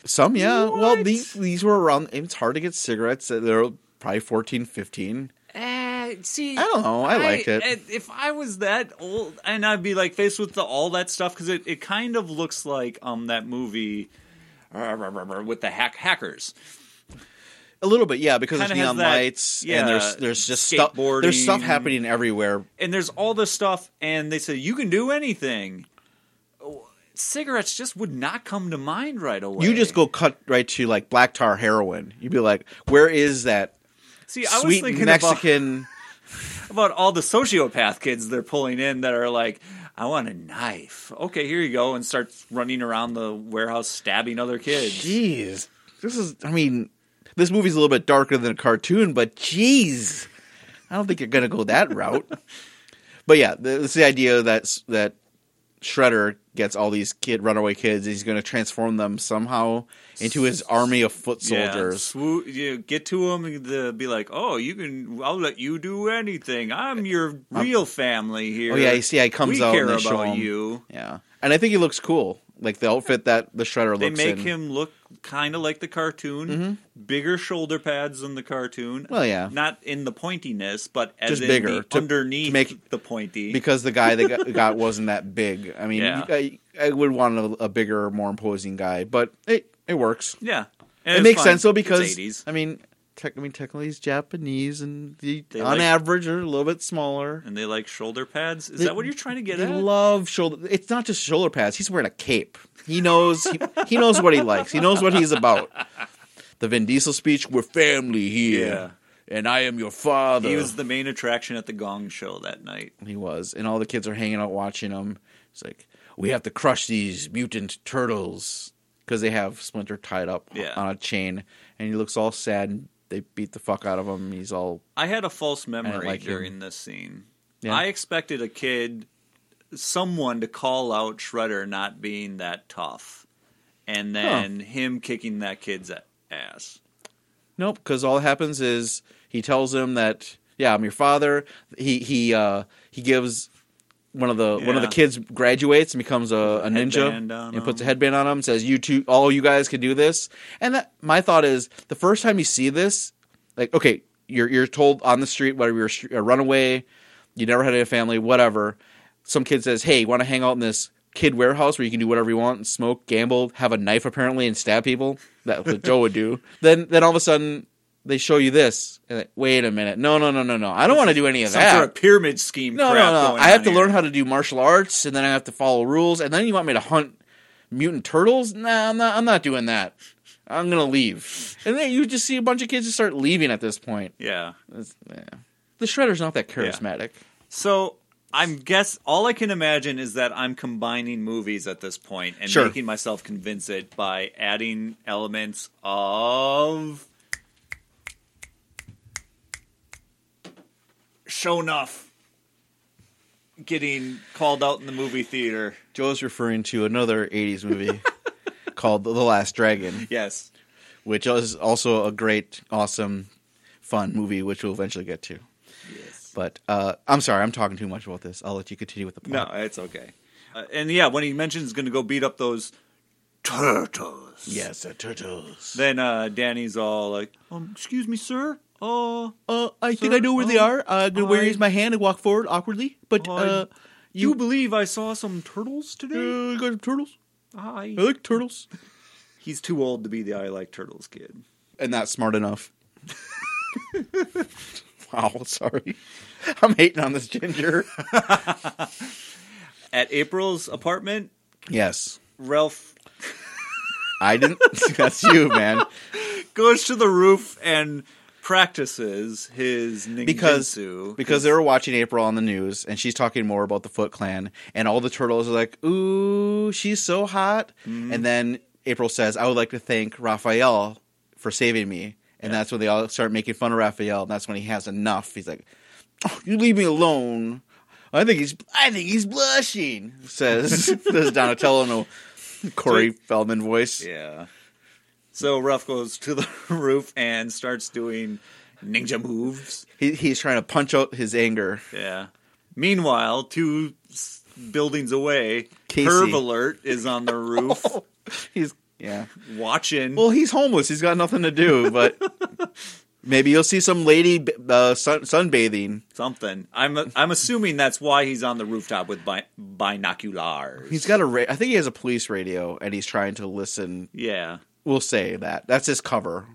Some, yeah. Well, these these were around. It's hard to get cigarettes. They're probably 14, 15. Eh, see, I don't know. I like it. If I was that old, and I'd be like faced with the, all that stuff because it, it kind of looks like um that movie uh, with the hack hackers. A little bit, yeah, because there's Kinda has neon that- lights yeah, and there's there's just stuff. There's stuff happening everywhere. and there's all this stuff, and they say you can do anything. Cigarettes just would not come to mind right away. You just go cut right to like black tar heroin. You'd be like, "Where is that see. I was sweet thinking Mexican?" About, all the sociopath kids they're pulling in that are like, "I want a knife." Okay, here you go, and starts running around the warehouse stabbing other kids. Jeez, this is. I mean, this movie's a little bit darker than a cartoon, but jeez, I don't think you're gonna go that route. but yeah, the- it's the idea that that Shredder gets all these kid runaway kids. He's going to transform them somehow into his army of foot soldiers. Yeah, swoo- you get to them and be like, "Oh, you can. I'll let you do anything. I'm your real family here. Oh yeah, you see, he comes we out care and they show him. you." Yeah, and I think he looks cool, like the outfit that the Shredder looks. They make in. him look kind of like the cartoon, bigger shoulder pads than the cartoon. Mm-hmm. Well, yeah. not in the pointiness, but as Just in bigger, to- underneath to make- the pointy. because the guy that got, got wasn't that big. I mean, Yeah. I, I would want a, a bigger, more imposing guy, but it it works. yeah, it makes sense though because. I mean, tech, I mean, technically he's Japanese, and the, They on like- average are a little bit smaller. and they like shoulder pads. Is They- that what you're trying to get They at? love shoulder. It's not just shoulder pads. He's wearing a cape. He knows. He, he knows what he likes. He knows what he's about. The Vin Diesel speech: "We're family here, Yeah. and I am your father." he was the main attraction at the Gong Show that night. He was, and all the kids are hanging out watching him. It's like we have to crush these mutant turtles because they have Splinter tied up Yeah. on a chain, and he looks all sad. and They beat the fuck out of him. He's all I had a false memory like him. during this scene. Yeah. I expected a kid, someone to call out Shredder not being that tough, and then him kicking that kid's ass. nope. Because all that happens is he tells him that yeah, I'm your father. He he uh, he gives. One of the one of the kids graduates and becomes a, a ninja and puts a headband on him. Says you two, all you guys can do this. And that my thought is the first time you see this, like okay, you're you're told on the street whether you're a runaway, you never had a family, whatever. Some kid says, "Hey, want to hang out in this kid warehouse where you can do whatever you want, and smoke, gamble, have a knife apparently, and stab people." That's what Joe would do. Then then all of a sudden they show you this. And like, Wait a minute, no no no no no, I don't want to do any of Some that. sort of pyramid scheme. No, no, no. I have to here. learn how to do martial arts, and then I have to follow rules, and then you want me to hunt mutant turtles? Nah, I'm not. I'm not doing that. I'm gonna leave. And then you just see a bunch of kids just start leaving at this point. Yeah. Yeah. The Shredder's not that charismatic. So I'm guess all I can imagine is that I'm combining movies at this point and Sure. making myself convince it by adding elements of show enough getting called out in the movie theater. Joe's referring to another '80s movie called The Last Dragon, Yes. which is also a great, awesome, fun movie, which we'll eventually get to. Yes. But uh, I'm sorry, I'm talking too much about this. I'll let you continue with the point. No, it's okay. Uh, and yeah, when he mentions going to go beat up those turtles. Yes, the turtles. Then uh, Danny's all like, um, "Excuse me, sir. Oh, Uh, I think I know where they uh, are. Uh, I'm gonna I- raise my hand and walk forward awkwardly. But I- uh, you, you believe I saw some turtles today? uh, you got some turtles. I. I like turtles. He's too old to be the I like turtles kid. And not smart enough. wow, sorry. I'm hating on this ginger. At April's apartment, yes, Raph I didn't. That's you, man. goes to the roof and practices his ninjutsu. because because they were watching April on the news and she's talking more about the Foot Clan and all the turtles are like, "Ooh, she's so hot." Mm-hmm. And then April says, "I would like to thank Raphael for saving me." And Yeah. that's when they all start making fun of Raphael. And that's when he has enough. He's like, oh, "You leave me alone." I think he's I think he's blushing. Says says Donatello in a Corey Feldman voice. Yeah. So Raph goes to the roof and starts doing ninja moves. He, he's trying to punch out his anger. Yeah. Meanwhile, two buildings away, Casey. Curve Alert is on the roof He's yeah. watching. Well, he's homeless. He's got nothing to do. But maybe you'll see some lady uh, sun- sunbathing. something. I'm I'm assuming that's why he's on the rooftop with bi- binoculars. He's got a. Ra- I think he has a police radio, and he's trying to listen. yeah. We'll say that. That's his cover.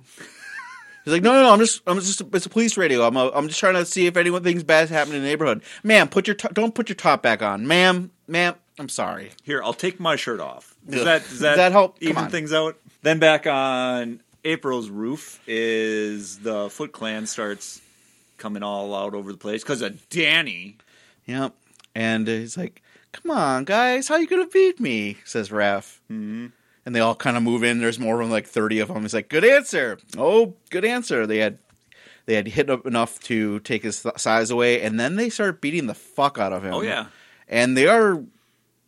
He's like, no, no, no. I'm just, I'm just. It's a police radio. I'm, a, I'm just trying to see if anyone thinks bad's happening in the neighborhood. Ma'am, put your, to- don't put your top back on, ma'am, ma'am. I'm sorry. Here, I'll take my shirt off. Does Ugh. that does that, that help? Come even on. things out? Then back on April's roof is the Foot Clan starts coming all out over the place because of Danny. Yep. And he's like, come on, guys, how you gonna beat me? Says Raph. Mm-hmm. And they all kind of move in. There's more than like thirty of them. He's like, "Good answer. Oh, good answer." They had they had hit up enough to take his th- size away, and then they start beating the fuck out of him. Oh yeah, and they are,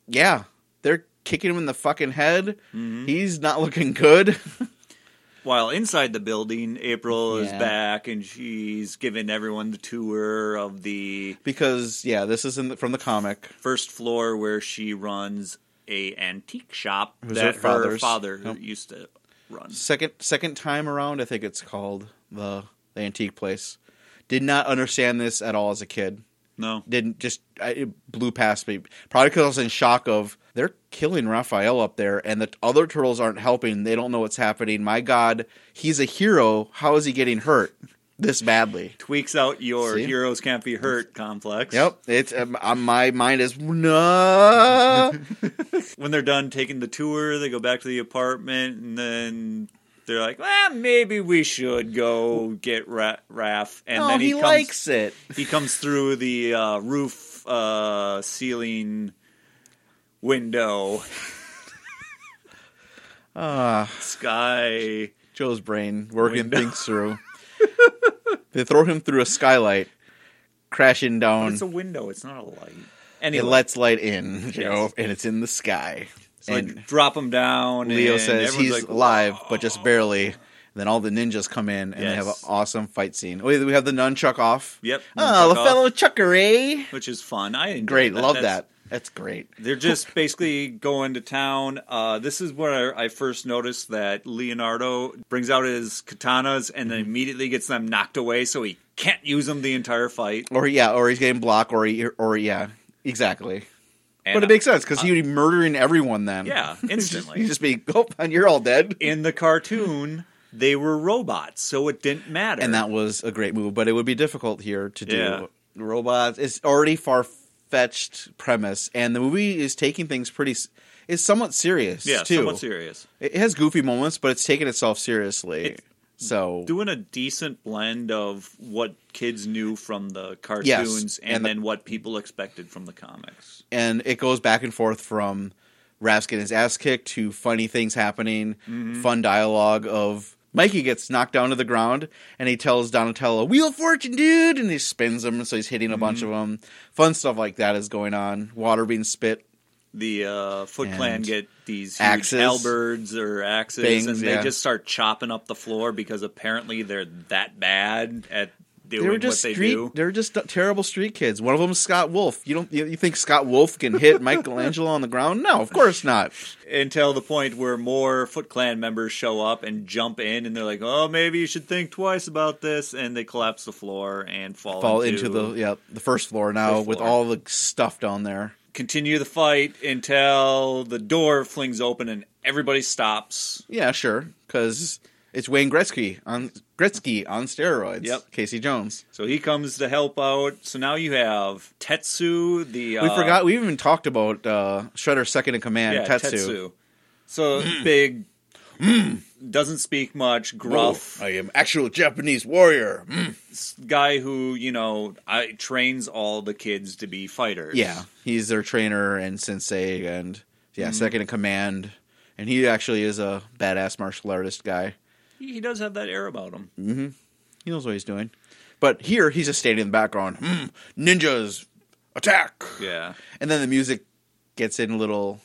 yeah, they're kicking him in the fucking head. Mm-hmm. He's not looking good. While inside the building, April is back and she's giving everyone the tour of the because yeah, this is in the, from the comic. first floor where she runs a antique shop that her father's. father Yep. used to run. Second second time around, I think it's called the the antique place. Did not understand this at all as a kid. No, didn't just I, it blew past me. Probably because I was in shock of they're killing Raphael up there, and the other turtles aren't helping. They don't know what's happening. My God, he's a hero. How is he getting hurt this badly? tweaks out your See? heroes can't be hurt complex. Yep, it's um, uh, my mind is no. when they're done taking the tour, they go back to the apartment, and then they're like, "Well, maybe we should go get Ra- Raph." And no, then he, he comes, likes it. he comes through the uh, roof uh, ceiling window. Ah, Sky. Joe's brain working Window. things through. they throw him through a skylight, crashing down. it's a window. It's not a light. It lets light in, Joe, Yes. and it's in the sky. so and drop him down. Leo says he's like, alive, "Whoa." but just barely. And then all the ninjas come in, and they have an awesome fight scene. Oh, we have the nunchuck off. Yep. Oh, the fellow chuckery. which is fun. I enjoy Great, love That's- that. That's great. They're just basically going to town. Uh, this is where I first noticed that Leonardo brings out his katanas and then Mm-hmm. immediately gets them knocked away, so he can't use them the entire fight. Or yeah, or he's getting blocked, or he, or yeah, exactly. And but it makes sense because he would be murdering everyone then. yeah, instantly. He'd just be, oh, and you're all dead. In the cartoon, they were robots, so it didn't matter. And that was a great move, but it would be difficult here to do. Yeah. Robots. It's already far fetched premise, and the movie is taking things pretty. s- It's somewhat serious yeah, too. somewhat serious. It has goofy moments, but it's taking itself seriously. It- so Doing a decent blend of what kids knew from the cartoons Yes, and, and the- then what people expected from the comics. and it goes back and forth from getting his ass kicked to funny things happening, Mm-hmm. fun dialogue of Mikey gets knocked down to the ground and he tells Donatello, "Wheel of Fortune, dude," and he spins him, so he's hitting a bunch of Mm-hmm. them. Fun stuff like that is going on. Water being spit. the uh, Foot And Clan get these axes. halberds or axes, Things, and yeah. they just start chopping up the floor because apparently they're that bad at doing They were just what they street. do. They're just terrible street kids. One of them is Scott Wolf. You don't. You, think Scott Wolf can hit Michelangelo on the ground? No, of course not. Until the point where more Foot Clan members show up and jump in, and they're like, "Oh, maybe you should think twice about this," and they collapse the floor and fall, Fall into the yeah the first floor now First with all the stuff down there. continue the fight until the door flings open and everybody stops. Yeah, sure, because it's Wayne Gretzky on Gretzky on steroids. Yep. Casey Jones. So he comes to help out. So now you have Tetsu, the We uh, forgot. We even talked about uh, Shredder's second in command, yeah, Tetsu. Tetsu. So Mm. big, doesn't speak much, gruff I am actual Japanese warrior. Mm. guy who you know I, trains all the kids to be fighters. Yeah, he's their trainer and sensei, and yeah, Mm-hmm. second in command. And he actually is a badass martial artist guy. He, does have that air about him. He knows what he's doing. But here, he's just standing in the background. Hmm, ninjas, attack! Yeah, And then the music gets in a little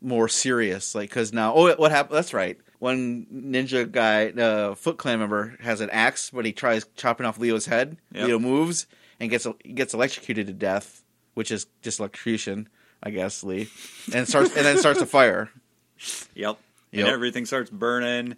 more serious, like because now, oh, what happened? That's right. One ninja guy, uh, Foot Clan member, has an axe, but he tries chopping off Leo's head. Yep. Leo moves and gets gets electrocuted to death, which is just electrocution, I guess, Lee, and starts and then starts a fire. Yep. Yep. And everything starts burning.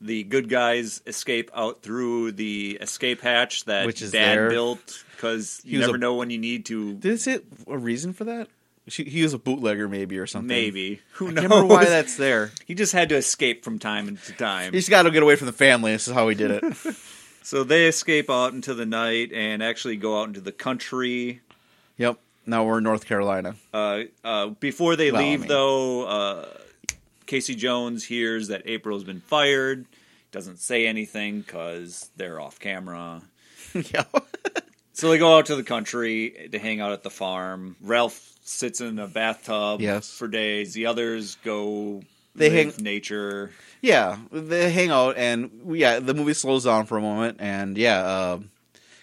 The good guys escape out through the escape hatch that Which is Dad there. built because He you was never a- know when you need to. Is it a reason for that? She, he was a bootlegger, maybe or something. Maybe who I knows? can't remember why that's there. He just had to escape from time to time. He's got to get away from the family. This is how he did it. So they escape out into the night and actually go out into the country. yep. Now we're in North Carolina. Uh, uh, before they Well, I leave, mean- though, uh, Casey Jones hears that April's been fired. Doesn't say anything because they're off camera. yeah. So they go out to the country to hang out at the farm. Raph sits in a bathtub Yes. for days. The others go They live hang- nature. Yeah, they hang out, and yeah, the movie slows down for a moment, and yeah, uh,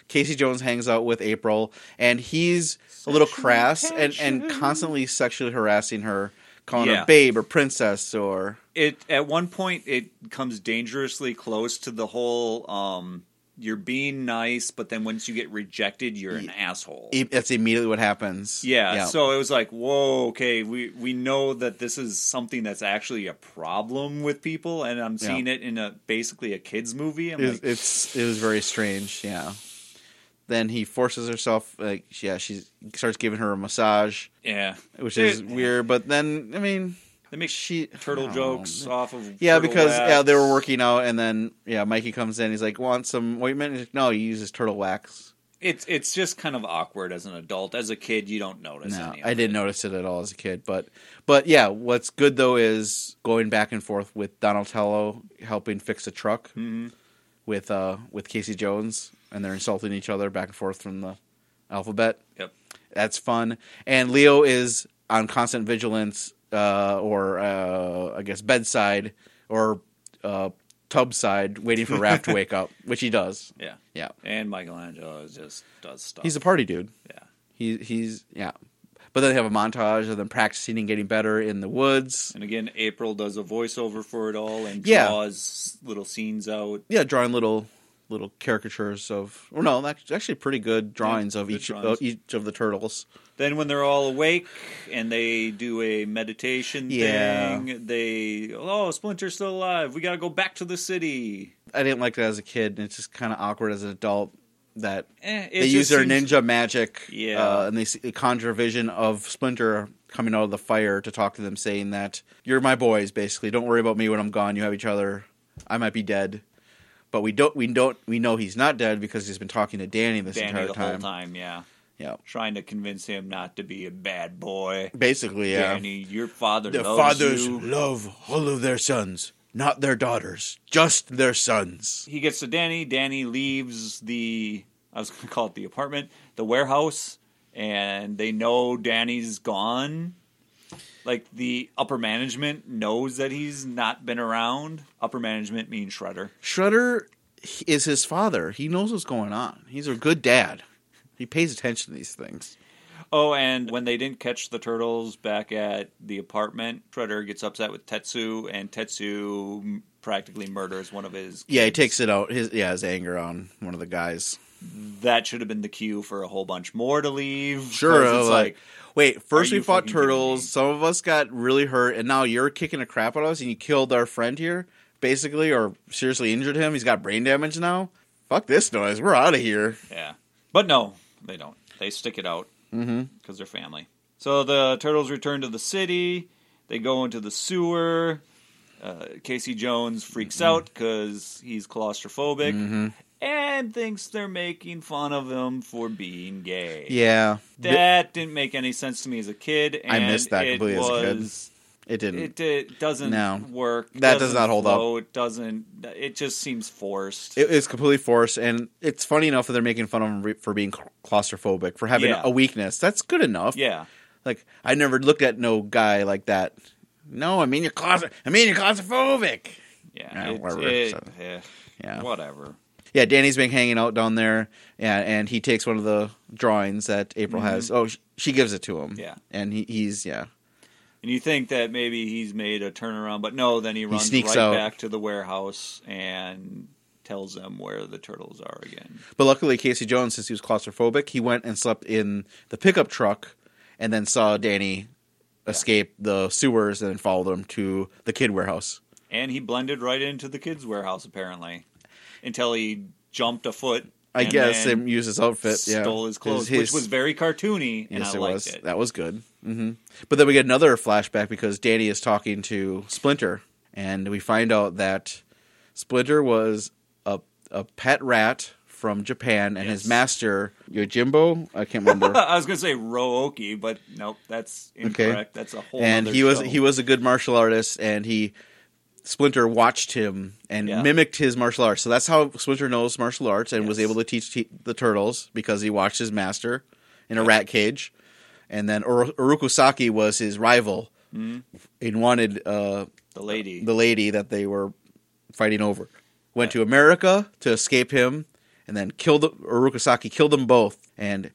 Casey Jones hangs out with April, and he's a little Sexual crass and, and constantly sexually harassing her, calling Yeah. her babe or princess or It at one point it comes dangerously close to the whole um you're being nice, but then once you get rejected, you're an asshole. that's immediately what happens. Yeah, so it was like, whoa, okay, we we know that this is something that's actually a problem with people, and I'm Yeah. seeing it in a basically a kids movie. I'm like, it's it was very strange. Yeah. Then he forces herself, like yeah, she starts giving her a massage, yeah, which is It- weird. But then I mean, they make she turtle jokes know. off of Yeah, because yeah, they were working out, and then yeah, Mikey comes in. He's like, "Want some ointment?" He's like, no, he uses turtle wax. It's it's just kind of awkward as an adult. As a kid, you don't notice. No, I didn't notice it at all as a kid, but but yeah, what's good though is going back and forth with Donatello helping fix a truck Mhm. with uh with Casey Jones, and they're insulting each other back and forth from the alphabet. Yep. That's fun, and Leo is on constant vigilance, uh, or uh, I guess bedside or uh, tub side, waiting for Raph to wake up, which he does. Yeah, Yeah, and Michelangelo is just does stuff. he's a party dude. yeah. He he's yeah. But then they have a montage of them practicing and getting better in the woods. And again, April does a voiceover for it all and Yeah. draws little scenes out. Yeah, drawing little little caricatures of. Well, no, that's actually pretty good drawings Yeah, of good each drawings. of each of the turtles. Then when they're all awake and they do a meditation Yeah. thing, they oh Splinter's still alive. We got to go back to the city. I didn't like that as a kid, and it's just kind of awkward as an adult that Eh, they use their seems- ninja magic, Yeah. uh, and they see, conjure a vision of Splinter coming out of the fire to talk to them, saying that you're my boys. Basically, don't worry about me when I'm gone. You have each other. I might be dead, but we don't. We don't. We know he's not dead because he's been talking to Danny this Danny entire the time. whole time. Yeah, Yeah, trying to convince him not to be a bad boy. basically, yeah. Danny, your father loves fathers you. love all of their sons, not their daughters, just their sons. he gets to Danny. Danny leaves the I was going to call it the apartment, the warehouse, and they know Danny's gone. Like the upper management knows that he's not been around. Upper management means Shredder. Shredder is his father. He knows what's going on. He's a good dad. He pays attention to these things. Oh, and when they didn't catch the turtles back at the apartment, Shredder gets upset with Tetsu, and Tetsu practically murders one of his. Yeah, he takes it out. His yeah, his anger on one of the guys. That should have been the cue for a whole bunch more to leave. Sure, it's like, like wait, first we fought fucking kidding me? turtles. Some of us got really hurt, and now you're kicking the crap out of us, and you killed our friend here, basically, or seriously injured him. He's got brain damage now. Fuck this noise. We're out of here. Yeah. But no, they don't. They stick it out mm-hmm. because they're family. So the turtles return to the city. They go into the sewer. Uh, Casey Jones freaks mm-hmm. out because he's claustrophobic mm-hmm. And thinks they're making fun of him for being gay. Yeah, That didn't make any sense to me as a kid. I missed that completely as a kid. was- it didn't. It, it doesn't No. work. That does not hold up. It doesn't. It just seems forced. It is completely forced, and it's funny enough that they're making fun of him for being claustrophobic, for having Yeah. a weakness. That's good enough. yeah. Like I never looked at no guy like that. No, I mean you're claustro- I mean you're claustrophobic. Yeah. Yeah, it- whatever. it- So- eh, Yeah. Whatever. Yeah, Danny's been hanging out down there, and, and he takes one of the drawings that April has. Oh, sh- she gives it to him. Mm-hmm. Yeah. and he, he's yeah. And you think that maybe he's made a turnaround, but no. Then he runs sneaks right out. back to the warehouse and tells them where the turtles are again. But luckily, Casey Jones, since he was claustrophobic, he went and slept in the pickup truck, and then saw Danny escape the sewers and followed him to the kid warehouse. And he blended right into the kids' warehouse apparently, until he jumped a foot. I guess and used his outfit. Yeah, stole his clothes, His- which was very cartoony, and yes, I it liked was. it. That was good. hmm But then we get another flashback because Danny is talking to Splinter, and we find out that Splinter was a a pet rat from Japan, and his Yes. master Yojimbo. I can't remember. I was going to say Rooki, but nope, that's incorrect. That's a whole. and other he was he was a good martial artist, and he Splinter watched him and Yeah. mimicked his martial arts. So that's how Splinter knows martial arts and was able to teach te- the turtles because he watched his master in a rat cage. And then Ur- Oroku Saki was his rival Mm-hmm. and wanted uh, the lady. the lady that they were fighting over. Went to America to escape him, and then killed Oroku Saki. Killed them both, and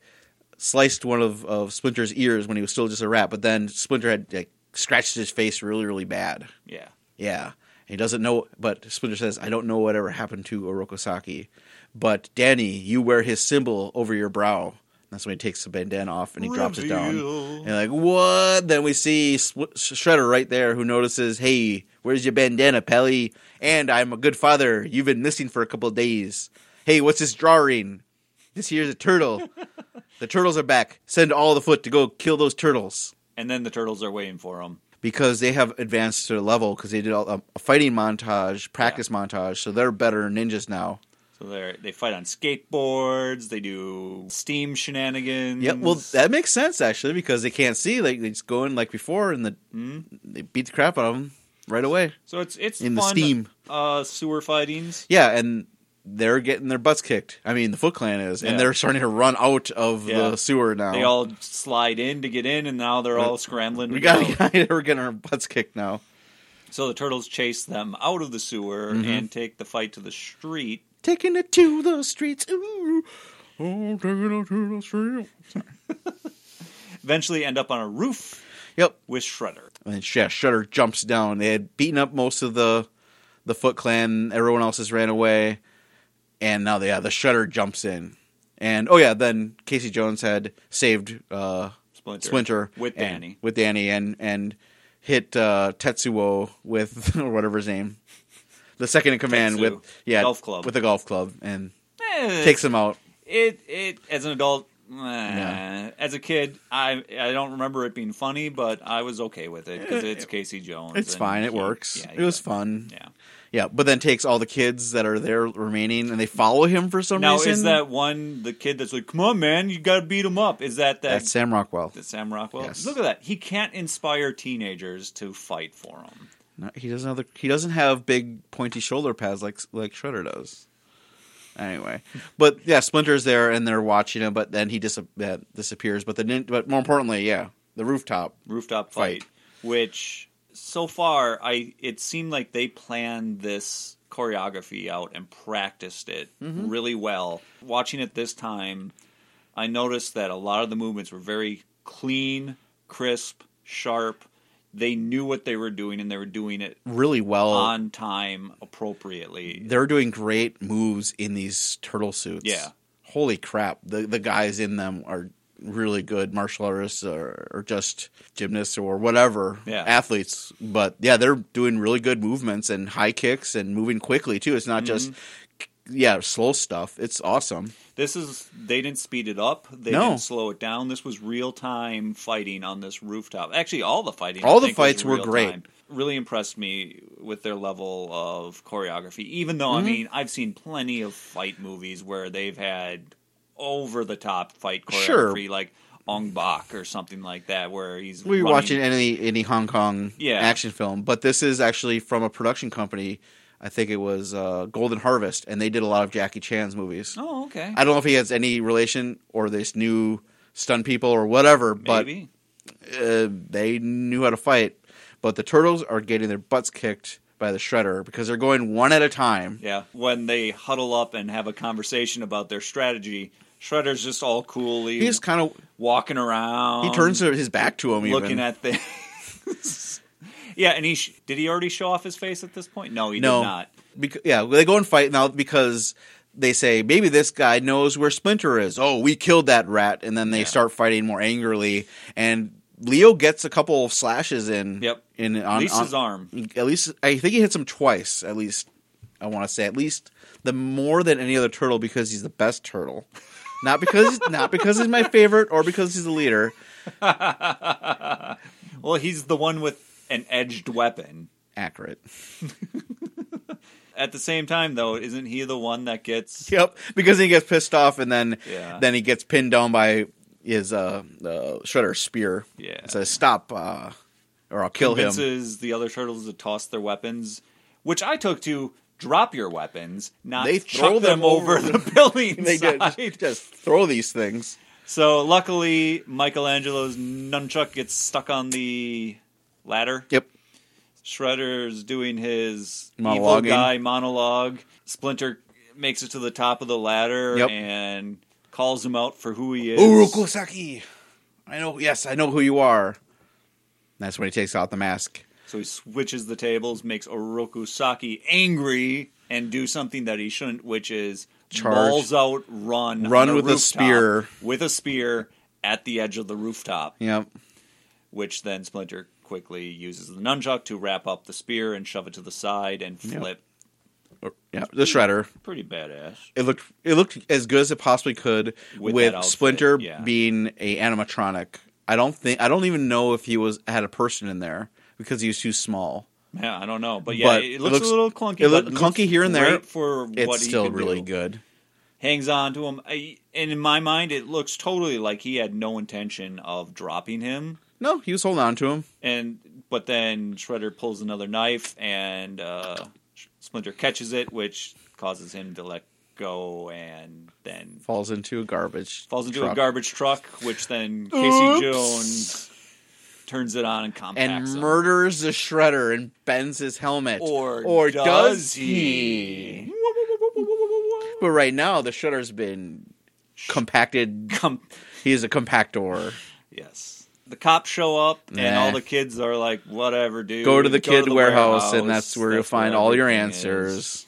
sliced one of, of Splinter's ears when he was still just a rat. But then Splinter had like, scratched his face really, really bad. yeah, Yeah, he doesn't know. But Splinter says, "I don't know whatever happened to Oroku Saki, but Danny, you wear his symbol over your brow." That's when he takes the bandana off and he drops it down. And like, what? Then we see Shredder right there who notices, hey, where's your bandana, Pelly? And I'm a good father. You've been missing for a couple of days. Hey, what's this drawing? This here's a turtle. the turtles are back. Send all the foot to go kill those turtles. and then the turtles are waiting for him. Because they have advanced to a level because they did a, a fighting montage, practice montage, so they're better ninjas now. So they they fight on skateboards. They do steam shenanigans. Yeah, well, that makes sense actually because they can't see. Like they just go in like before, and the they beat the crap out of them right away. so it's it's in the steam. uh, sewer fightings. Yeah, and they're getting their butts kicked. I mean, the Foot Clan is, Yeah. and they're starting to run out of Yeah. the sewer now. They all slide in to get in, and now they're all scrambling. we to got get out. a guy we're getting our butts kicked now. So the turtles chase them out of the sewer Mm-hmm. and take the fight to the street. Taking it to the streets. Ooh. Oh, taking it to the street. Eventually, end up on a roof Yep. with Shredder. And yeah, Shredder jumps down. They had beaten up most of the the Foot Clan. Everyone else has ran away, and now yeah, the Shredder jumps in. And oh yeah, then Casey Jones had saved uh, Splinter, Splinter with and- Danny. with Danny, and and hit uh, Tetsuo with or whatever his name, the second in command Tetsu. with yeah Golf club. with a golf club and Eh, takes him out. it it as an adult. Eh, As a kid, I I don't remember it being funny, but I was okay with it because it's Casey Jones. It's fine. It he- works. yeah, it was fun. Yeah. Yeah, but then takes all the kids that are there remaining and they follow him for some Now reason. Now, is that one the kid that's like, "Come on, man, you got to beat him up"? Is that that? that's Sam Rockwell? that Sam Rockwell. Yes. Look at that. He can't inspire teenagers to fight for him. No, he doesn't have the, he doesn't have big pointy shoulder pads like like Shredder does. Anyway, but yeah, Splinter's there and they're watching him, but then he dis- uh, disappears. But the nin- but more importantly, yeah, the rooftop. rooftop fight, which so far I it seemed like they planned this choreography out and practiced it Mm-hmm. really well. Watching it this time, I noticed that a lot of the movements were very clean, crisp, sharp. They knew what they were doing and they were doing it Really well. on time appropriately. They're doing great moves in these turtle suits. Yeah. holy crap, the the guys in them are really good martial artists or, or just gymnasts or whatever Yeah. athletes. But yeah, they're doing really good movements and high kicks and moving quickly too. It's not just Mm-hmm. yeah slow stuff. It's awesome. This is they didn't speed it up. They No. didn't slow it down. This was real time fighting on this rooftop. Actually, all the fighting, All I the fights were great. time. Really impressed me with their level of choreography. Even though Mm-hmm. I mean, I've seen plenty of fight movies where they've had over the top fight Sure. choreography, like Ong Bak or something like that, where he's We were watching any any Hong Kong Yeah. action film, but this is actually from a production company. I think it was uh, Golden Harvest, and they did a lot of Jackie Chan's movies. Oh, okay. I don't know if he has any relation or this new stunt people or whatever, but Maybe. uh, they knew how to fight. But the turtles are getting their butts kicked by the shredder because they're going one at a time. Yeah, when they huddle up and have a conversation about their strategy, Shredder's just all coolly He's kind of walking around. he turns his back to him. looking even. at things. yeah, and he sh- did he already show off his face at this point? No, he no, did not. Bec- yeah, they go and fight now because they say maybe this guy knows where Splinter is. Oh, we killed that rat, and then they Yeah. start fighting more angrily. And Leo gets a couple of slashes in. Yep. In on, At least on- his arm. At least I think he hits him twice. At least I want to say at least the more than any other turtle because he's the best turtle. Not because not because he's my favorite or because he's the leader. Well, he's the one with an edged weapon. Accurate. At the same time, though, isn't he the one that gets? Yep. Because he gets pissed off and then Yeah. then he gets pinned down by his uh, uh shredder spear. Yeah. It says stop uh, or I'll kill him. convinces the other turtles to toss their weapons, which I took to drop your weapons, not They chuck throw them, them over over the building They side. just, just throw these things. So luckily, Michelangelo's nunchuck gets stuck on the ladder. Yep. Shredder's doing his evil guy monologue. Splinter makes it to the top of the ladder Yep. and calls him out for who he is. Oroku Saki. I know. Yes, I know who you are. That's when he takes out the mask. So he switches the tables, makes Oroku Saki angry, and do something that he shouldn't, which is Charge. balls out, run, Run with a spear. with a spear at the edge of the rooftop. Yep. Which then Splinter quickly uses the nunchuck to wrap up the spear and shove it to the side and flip. Or- Yeah. The shredder. Pretty badass. It looked. It looked as good as it possibly could With with, that outfit, Splinter yeah. being a animatronic. I don't think. I don't even know if he was had a person in there because he was too small. Yeah, I don't know, but yeah, But it, it looks looks- a little clunky. it but looked looks clunky here and there. great for It's what he still could really do. good. Hangs on to him, I, and in my mind, it looks totally like he had no intention of dropping him. No, he was holding on to him. and but then Shredder pulls another knife and uh, Splinter catches it, which causes him to let go, and then Falls into a garbage. falls into a truck. garbage truck, which then Casey Jones turns it on and compacts and him. murders the shredder and bends his helmet. Or, or does, does he? But right now, the shredder's been compacted. Com- He is a compactor. yes. The cops show up, and Nah. all the kids are like, "Whatever, dude." Go to the kid warehouse, and that's where you'll find all your answers.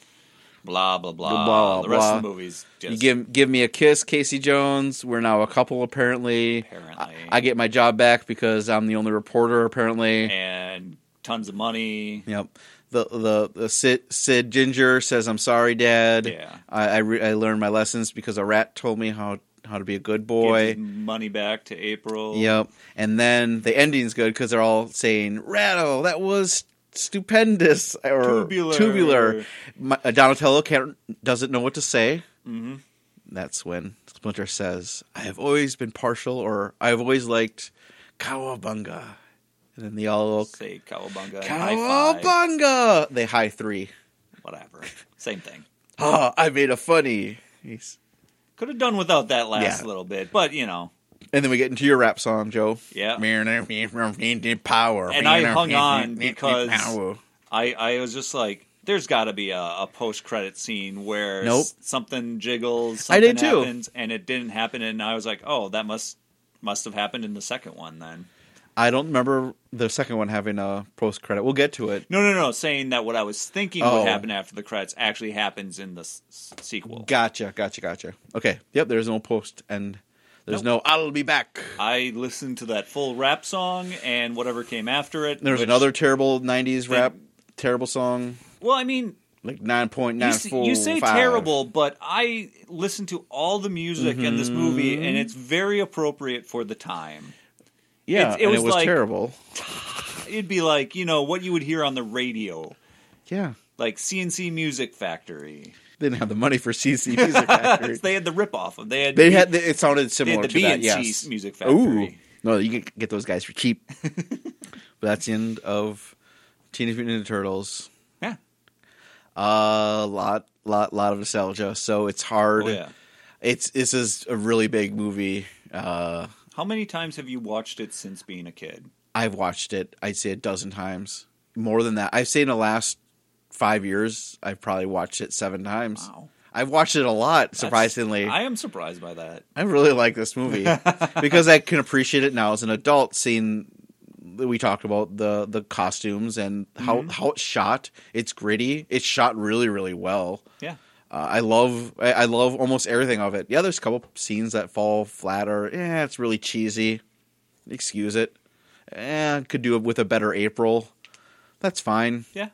Blah blah blah. Blah, blah, the rest of the blah. movies just You give give me a kiss, Casey Jones. We're now a couple, apparently. apparently I, I get my job back because I'm the only reporter, apparently. and tons of money. Yep. The the, the Sid, Sid Ginger says, "I'm sorry, Dad. Yeah. I I, re- I learned my lessons because a rat told me how how to be a good boy." money back to April. Yep. And then the ending's good because they're all saying, "Rattle, that was stupendous," or Tubular. tubular. My, uh, Donatello can't doesn't know what to say. hmm That's when Splinter says, "I have always been partial, or I have always liked Cowabunga." And then they all Say cowabunga. and high. They high three. Whatever. Same thing. Ah, I made a funny. He's, Could have done without that last Yeah. little bit, but you know. and then we get into your rap song, Joe. Yeah. Power. And I hung on because- I I was just like, there's got to be a, a post credit scene where Nope. s- something jiggles, I something did too. happens, and it didn't happen, and I was like, oh, that must must have happened in the second one then. I don't remember the second one having a post credit. We'll get to it. No, no, no. Saying that what I was thinking Oh. would happen after the credits actually happens in the s- sequel. Gotcha, gotcha, gotcha. Okay. Yep. There's no post and there's no. I'll be back. I listened to that full rap song and whatever came after it. There's another terrible '90s rap terrible song, Well, I mean, like nine point you, nine s- say terrible, but I listened to all the music in this movie, Mm-hmm. and it's very appropriate for the time. Yeah, it- it was it was like- terrible. It'd be like you know what you would hear on the radio, Yeah, like C+C Music Factory. they didn't have the money for C+C Music Factory. they had the ripoff of. They had They B- had it sounded they similar had the to B that. Yes. Music Ooh, no, you can get those guys for cheap. but that's the end of Teenage Mutant Ninja Turtles. Yeah. A lot, lot, lot of nostalgia. So it's hard. Oh yeah. It's this is a really big movie. Uh, How many times have you watched it since being a kid? I've watched it. I'd say a dozen times, more than that. I'd say in the last five years, I've probably watched it seven times. Wow. I've watched it a lot, That's- surprisingly. I am surprised by that. I really like this movie because I can appreciate it now as an adult. Seeing we talked about the the costumes and how Mm-hmm. how it's shot. It's gritty. It's shot really really well. Yeah. Uh, I love I, I love almost everything of it. Yeah, there's a couple scenes that fall flat or yeah, it's really cheesy. Excuse it. Eh, could do it with a better April. That's fine. Yeah.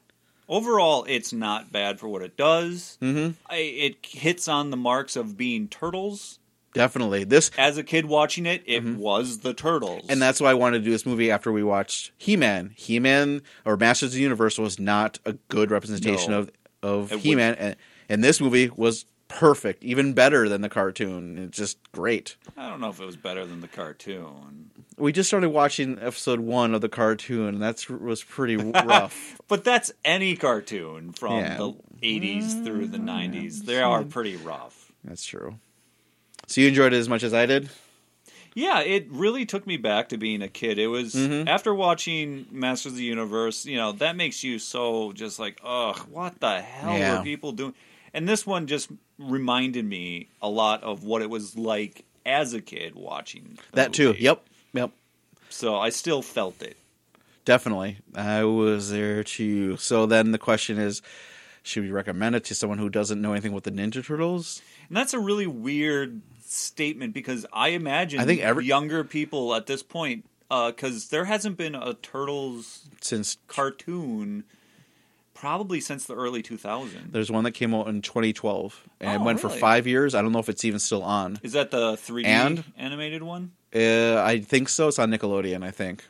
Overall, it's not bad for what it does. hmm I, it hits on the marks of being turtles. Definitely. This As a kid watching it, it was the turtles, Mm-hmm. And that's why I wanted to do this movie after we watched He Man. He Man or Masters of the Universe was not a good representation No. of of He Man, and, and this movie was perfect, even better than the cartoon. It's just great. I don't know if it was better than the cartoon, We just started watching episode one of the cartoon, and that was pretty rough. but that's any cartoon from Yeah. the '80s through the '90s. They are pretty rough. That's true. So you enjoyed it as much as I did? Yeah, it really took me back to being a kid. It was Mhm. after watching Masters of the Universe, you know, that makes you so just like, ugh, what the hell Yeah. were people doing? And this one just reminded me a lot of what it was like as a kid watching That too. Yep. Yep. So I still felt it. Definitely. I was there too. So then the question is should we recommend it to someone who doesn't know anything about the Ninja Turtles? And that's a really weird statement because I imagine I think every- younger people at this point, uh, because there hasn't been a Turtles Since cartoon probably since the early 2000s. There's one that came out in 2012 and Oh, went for five years. I don't know if it's even still on. Is that the 3D And? animated one? Uh, I think so. It's on Nickelodeon. I think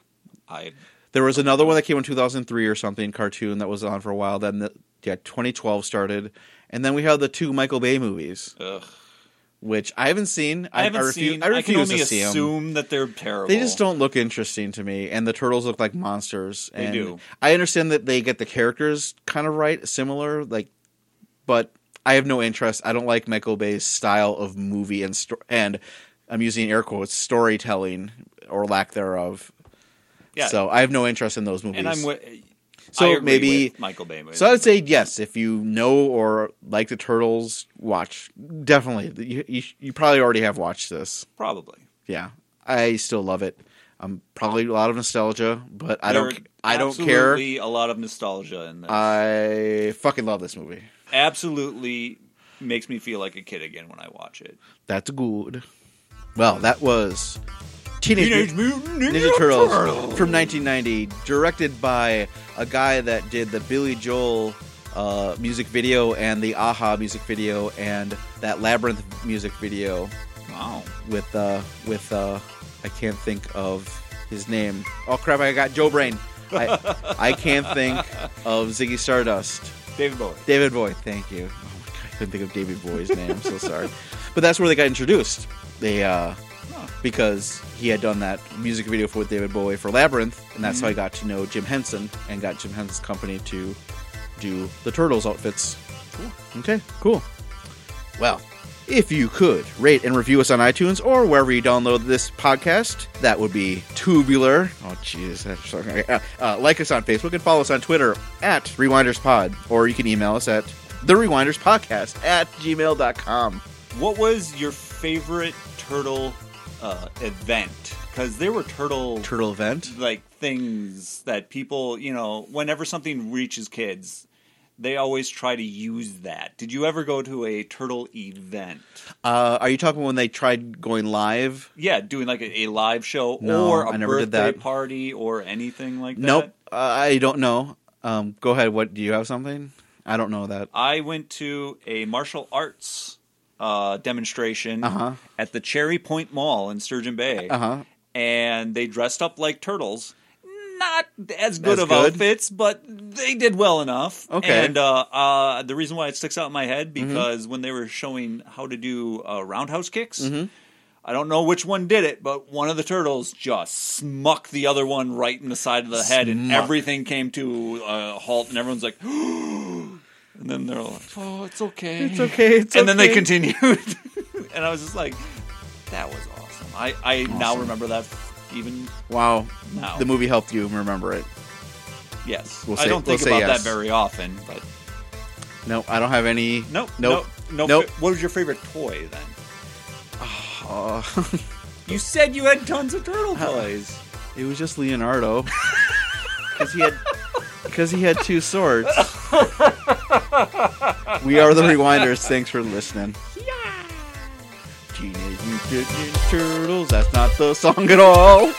I there was another one that came in 2003 or something cartoon that was on for a while. Then the, yeah, 2012 started, and then we have the two Michael Bay movies, ugh. Which I haven't seen. I haven't refu- seen. I I, can refuse only to see assume that they're terrible. They just don't look interesting to me, and the turtles look like monsters. They do. I understand that they get the characters kind of right, similar, like, but I have no interest. I don't like Michael Bay's style of movie and sto- and I'm using air quotes storytelling or lack thereof. Yeah. So I have no interest in those movies. and I'm with. So maybe- Michael Bay. movies. so I'd say yes if you know or like the turtles, watch definitely. You, you, you probably already have watched this. probably. Yeah, I still love it. Um, probably a lot of nostalgia, but I don't. I don't care. absolutely A lot of nostalgia in this. I fucking love this movie. absolutely makes me feel like a kid again when I watch it. That's good. Well, that was Teenage, Teenage Mutant Mutant Ninja Turtles from 1990, directed by a guy that did the Billy Joel uh, music video and the a-ha music video and that Labyrinth music video Wow. with uh, with uh, I can't think of his name. Oh crap! I got Joe Brain. I I can't think of Ziggy Stardust. David Bowie. David Boy, thank you. Oh my god, I couldn't think of David Boy's name. I'm so sorry. But that's where they got introduced. They uh. Because he had done that music video for David Bowie for Labyrinth, and that's how I got to know Jim Henson and got Jim Henson's company to do the Turtles outfits. Cool. Okay, cool. Well, if you could rate and review us on iTunes or wherever you download this podcast, that would be tubular. Oh, jeez. that's Uh, uh, like us on Facebook and follow us on Twitter at RewindersPod, or you can email us at the Rewinders Podcast at gmail.com. What was your favorite turtle uh, event because there were turtle Turtle event. like things that people, you know, whenever something reaches kids, they always try to use that. Did you ever go to a turtle event? Uh, are you talking when they tried going live? Yeah, doing like a, a live show No, or a I never did birthday that. party or anything like that. Nope. Uh, I don't know. Um, go ahead. What do you have something? I don't know that. I went to a martial arts uh, demonstration Uh-huh. at the Cherry Point Mall in Sturgeon Bay, Uh huh. and they dressed up like turtles. Not as good As of good? outfits, but they did well enough. Okay. Mm-hmm. And uh, uh, the reason why it sticks out in my head because when they were showing how to do uh, roundhouse kicks, Mm-hmm. I don't know which one did it, but one of the turtles just smucked the other one right in the side of the head, and everything came to a halt, and everyone's like, and then they're like, "Oh, it's okay, It's okay. It's and then they continued, and I was just like, that was awesome. I I now Awesome. remember that even Wow. now. The movie helped you remember it. yes, We'll I say- don't think we'll say about yes. that very often, but No, I don't have any. nope, Nope. nope, Nope. What was your favorite toy then? Uh, You said you had tons of turtle toys. it was just Leonardo because he had because he had two swords. we are the Rewinders. Thanks for listening. Teenage Mutant Ninja Turtles. That's not the song at all.